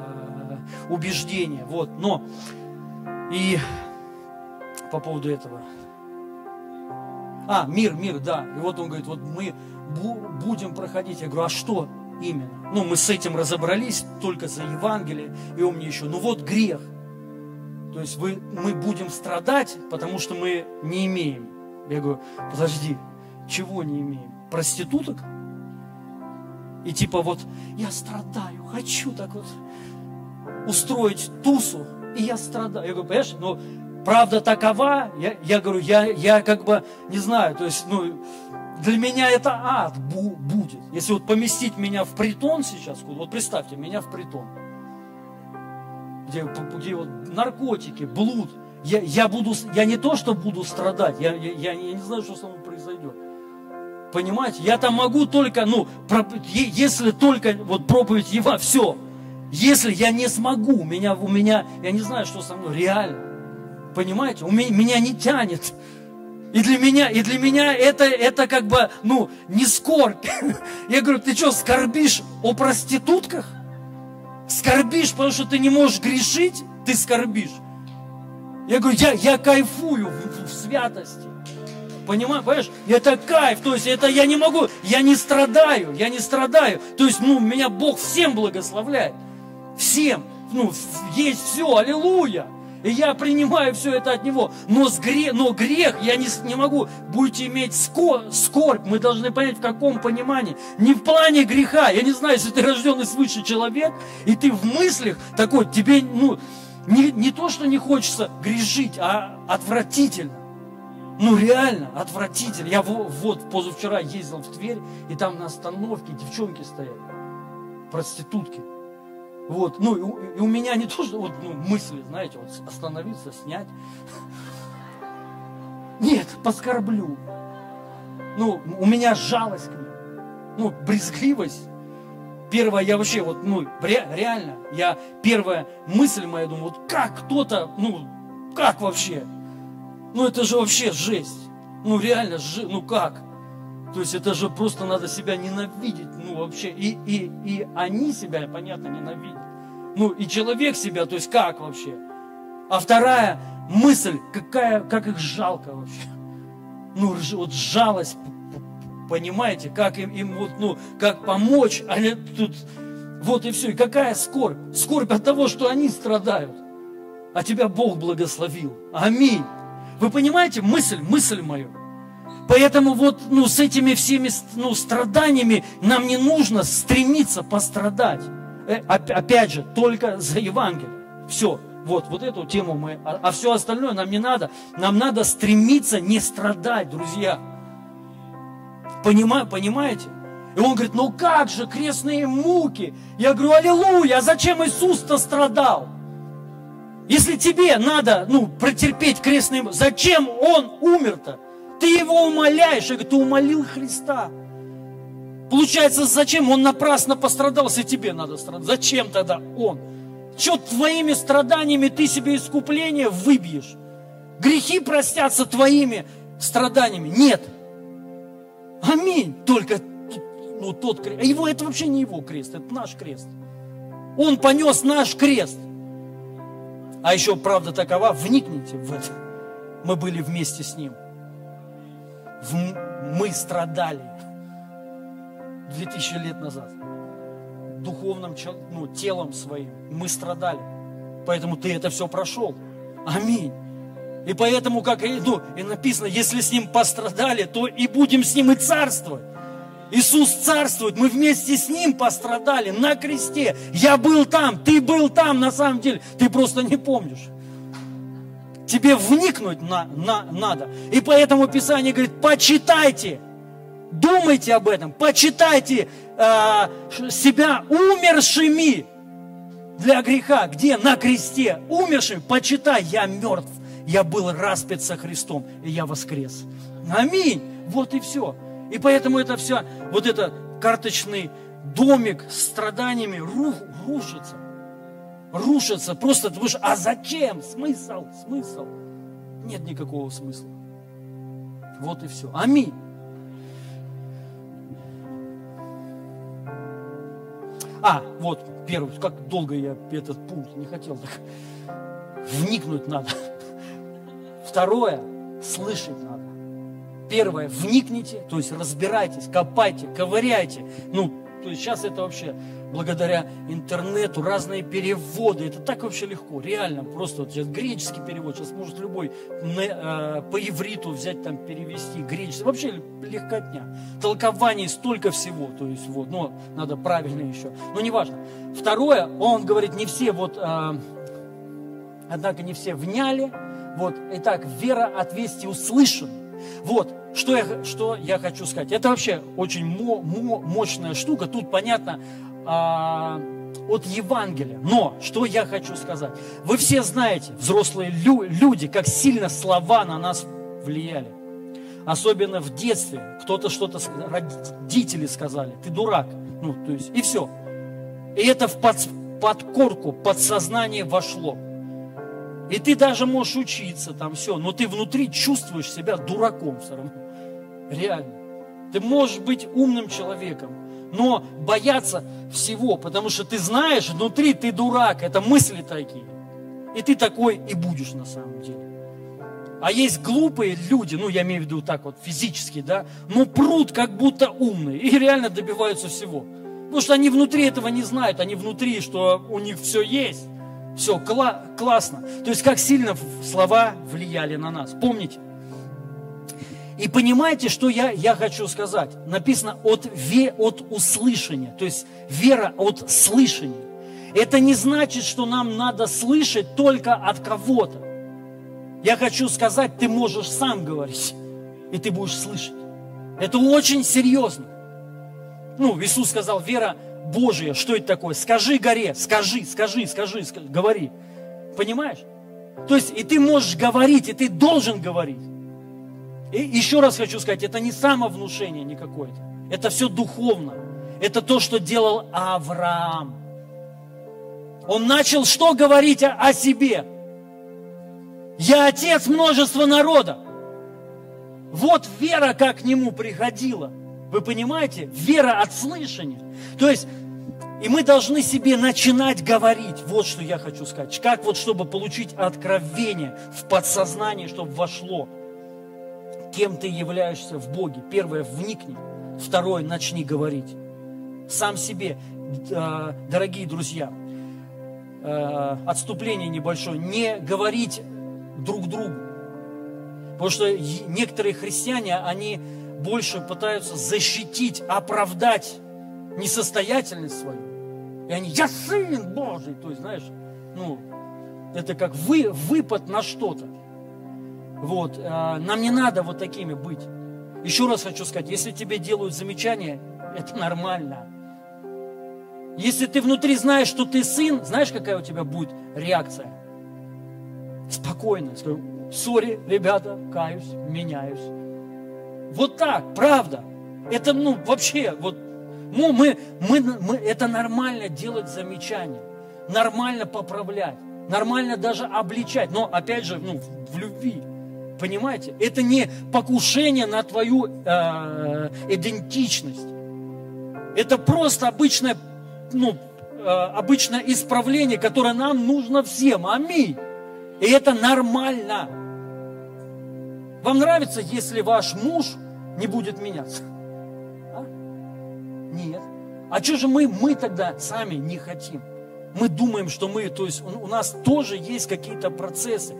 убеждения. Вот, но и по поводу этого а, мир, мир, да. И вот он говорит, вот мы будем проходить. Я говорю, а что именно? Ну, мы с этим разобрались только за Евангелие. И он мне еще, ну вот грех. То есть вы, мы будем страдать, потому что мы не имеем. Я говорю, подожди, чего не имеем? Проституток? И типа вот, я страдаю, хочу так вот устроить тусу, и я страдаю. Я говорю, понимаешь, но правда такова, я, я говорю, я, я как бы не знаю, то есть, ну, для меня это ад бу, будет. Если вот поместить меня в притон сейчас, вот представьте, меня в притон, где, где вот наркотики, блуд, я, я, буду, я не то, что буду страдать, я, я, я, не знаю, что со мной произойдет. Понимаете? Я там могу только, ну, про, если только вот проповедь Ева, все. Если я не смогу, меня, у меня, я не знаю, что со мной, реально. Понимаете? У меня, меня не тянет. И для меня, и для меня это, это как бы, ну, не скорбь. Я говорю, ты что, скорбишь о проститутках? Скорбишь, потому что ты не можешь грешить? Ты скорбишь. Я говорю, я, я кайфую в, в святости. Понимаешь, понимаешь? Это кайф, то есть это я не могу, я не страдаю, я не страдаю. То есть, ну, меня Бог всем благословляет. Всем. Ну, есть все, аллилуйя. И я принимаю все это от Него. Но, с грех, но грех я не, не могу. Будете иметь скор, скорбь. Мы должны понять, в каком понимании. Не в плане греха. Я не знаю, если ты рожденный свыше человек, и ты в мыслях такой, тебе, ну, не, не то, что не хочется грешить, а отвратительно. Ну, реально, отвратительно. Я вот позавчера ездил в Тверь, и там на остановке девчонки стоят, проститутки. Вот, ну, и, и у меня не то, что вот, ну, мысли, знаете, вот остановиться, снять. Нет, поскорблю. Ну, у меня жалость к ним. Ну, брезгливость. Первое, я вообще, вот, ну, реально, я, первая мысль моя, думаю, вот как кто-то, ну, как вообще? Ну, это же вообще жесть. Ну, реально, жесть, ну как? То есть это же просто надо себя ненавидеть, ну вообще, и, и, и они себя, понятно, ненавидят. Ну и человек себя, то есть как вообще? А вторая мысль, какая, как их жалко вообще. ну, вот жалость, понимаете, как им, им вот, ну, как помочь, они тут, вот и все. И какая скорбь? Скорбь от того, что они страдают, а тебя Бог благословил. Аминь. Вы понимаете мысль, мысль мою? Поэтому вот ну, с этими всеми ну, страданиями нам не нужно стремиться пострадать. Э, опять же, только за Евангелие. Все. Вот, вот эту тему мы, а, а все остальное нам не надо. Нам надо стремиться не страдать, друзья. Понима, понимаете? И он говорит, ну как же, крестные муки. Я говорю, аллилуйя, а зачем Иисус-то страдал? Если тебе надо, ну, протерпеть крестные муки, зачем Он умер-то? Ты его умоляешь. Я говорю, ты умолил Христа. Получается, зачем он напрасно пострадал, если тебе надо страдать? Зачем тогда он? Что твоими страданиями ты себе искупление выбьешь? Грехи простятся твоими страданиями? Нет. Аминь. Только ну, тот крест. А его, это вообще не его крест, это наш крест. Он понес наш крест. А еще правда такова, вникните в это. Мы были вместе с ним. Мы страдали 2000 лет назад духовным ну, телом своим. Мы страдали. Поэтому ты это все прошел. Аминь. И поэтому, как ну, и написано, если с ним пострадали, то и будем с ним и царствовать. Иисус царствует, мы вместе с Ним пострадали на кресте. Я был там, ты был там на самом деле, ты просто не помнишь. Тебе вникнуть на, на, надо. И поэтому Писание говорит, почитайте, думайте об этом, почитайте э, себя умершими для греха. Где? На кресте. Умершими. Почитай, я мертв. Я был распят со Христом, и я воскрес. Аминь. Вот и все. И поэтому это все, вот это карточный домик с страданиями рушится. Рушится просто, потому что, а зачем? Смысл, смысл. Нет никакого смысла. Вот и все. Аминь. А, вот первый, как долго я этот пункт не хотел так вникнуть надо. Второе, слышать надо. Первое, вникните, то есть разбирайтесь, копайте, ковыряйте. Ну, есть сейчас это вообще благодаря интернету, разные переводы. Это так вообще легко, реально. Просто вот сейчас греческий перевод, сейчас может любой э, по ивриту взять там, перевести греческий. Вообще легкотня. Толкований столько всего. То есть вот, но надо правильно еще. Но неважно. Второе, он говорит, не все вот, э, однако не все вняли. Вот, итак, вера от вести услышан. Вот, что я, что я хочу сказать. Это вообще очень мо, мо, мощная штука. Тут понятно, а, от Евангелия. Но что я хочу сказать? Вы все знаете, взрослые лю- люди, как сильно слова на нас влияли. Особенно в детстве. Кто-то что-то, родители сказали, ты дурак. Ну, то есть, и все. И это в под, подкорку, подсознание вошло. И ты даже можешь учиться там все, но ты внутри чувствуешь себя дураком все равно. Реально. Ты можешь быть умным человеком, но бояться всего, потому что ты знаешь, внутри ты дурак, это мысли такие. И ты такой и будешь на самом деле. А есть глупые люди, ну я имею в виду так вот физически, да, но прут как будто умные и реально добиваются всего. Потому что они внутри этого не знают, они внутри, что у них все есть. Все, кла- классно. То есть как сильно слова влияли на нас. Помните? И понимаете, что я, я хочу сказать? Написано от, ве, от услышания, то есть вера от слышания. Это не значит, что нам надо слышать только от кого-то. Я хочу сказать, ты можешь сам говорить, и ты будешь слышать. Это очень серьезно. Ну, Иисус сказал, вера Божия, что это такое? Скажи горе, скажи, скажи, скажи, скажи говори. Понимаешь? То есть и ты можешь говорить, и ты должен говорить. И еще раз хочу сказать, это не самовнушение никакое-то. Это все духовно. Это то, что делал Авраам. Он начал что говорить о, о себе? Я отец множества народа. Вот вера, как к нему приходила. Вы понимаете? Вера от слышания. То есть, и мы должны себе начинать говорить. Вот что я хочу сказать. Как вот, чтобы получить откровение в подсознание, чтобы вошло кем ты являешься в Боге. Первое, вникни. Второе, начни говорить. Сам себе. Э, дорогие друзья, э, отступление небольшое. Не говорить друг другу. Потому что некоторые христиане, они больше пытаются защитить, оправдать несостоятельность свою. И они, я сын Божий. То есть, знаешь, ну, это как вы, выпад на что-то. Вот, э, нам не надо вот такими быть. Еще раз хочу сказать, если тебе делают замечания, это нормально. Если ты внутри знаешь, что ты сын, знаешь, какая у тебя будет реакция? Спокойно. Скажу, сори, ребята, каюсь, меняюсь. Вот так, правда. Это, ну, вообще, вот, ну, мы, мы, мы, это нормально делать замечания, нормально поправлять, нормально даже обличать, но, опять же, ну, в любви. Понимаете? Это не покушение на твою э, идентичность. Это просто обычное, ну, э, обычное исправление, которое нам нужно всем. Аминь. И это нормально. Вам нравится, если ваш муж не будет меняться? А? Нет. А что же мы, мы тогда сами не хотим? Мы думаем, что мы, то есть у нас тоже есть какие-то процессы.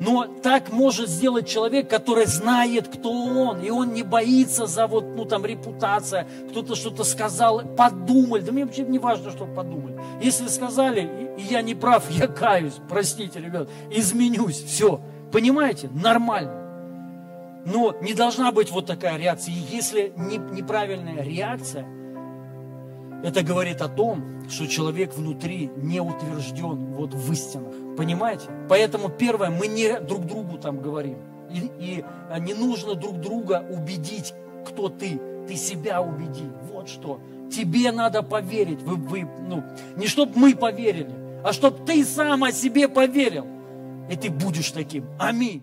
Но так может сделать человек, который знает, кто он, и он не боится за вот, ну там, репутация, кто-то что-то сказал, подумали, да мне вообще не важно, что подумали. Если сказали, и я не прав, я каюсь, простите, ребят, изменюсь, все, понимаете, нормально. Но не должна быть вот такая реакция. Если не, неправильная реакция, это говорит о том, что человек внутри не утвержден вот в истинах. Понимаете? Поэтому первое, мы не друг другу там говорим. И, и а, не нужно друг друга убедить, кто ты. Ты себя убеди. Вот что. Тебе надо поверить. Вы, вы, ну, не чтобы мы поверили, а чтобы ты сам о себе поверил. И ты будешь таким. Аминь.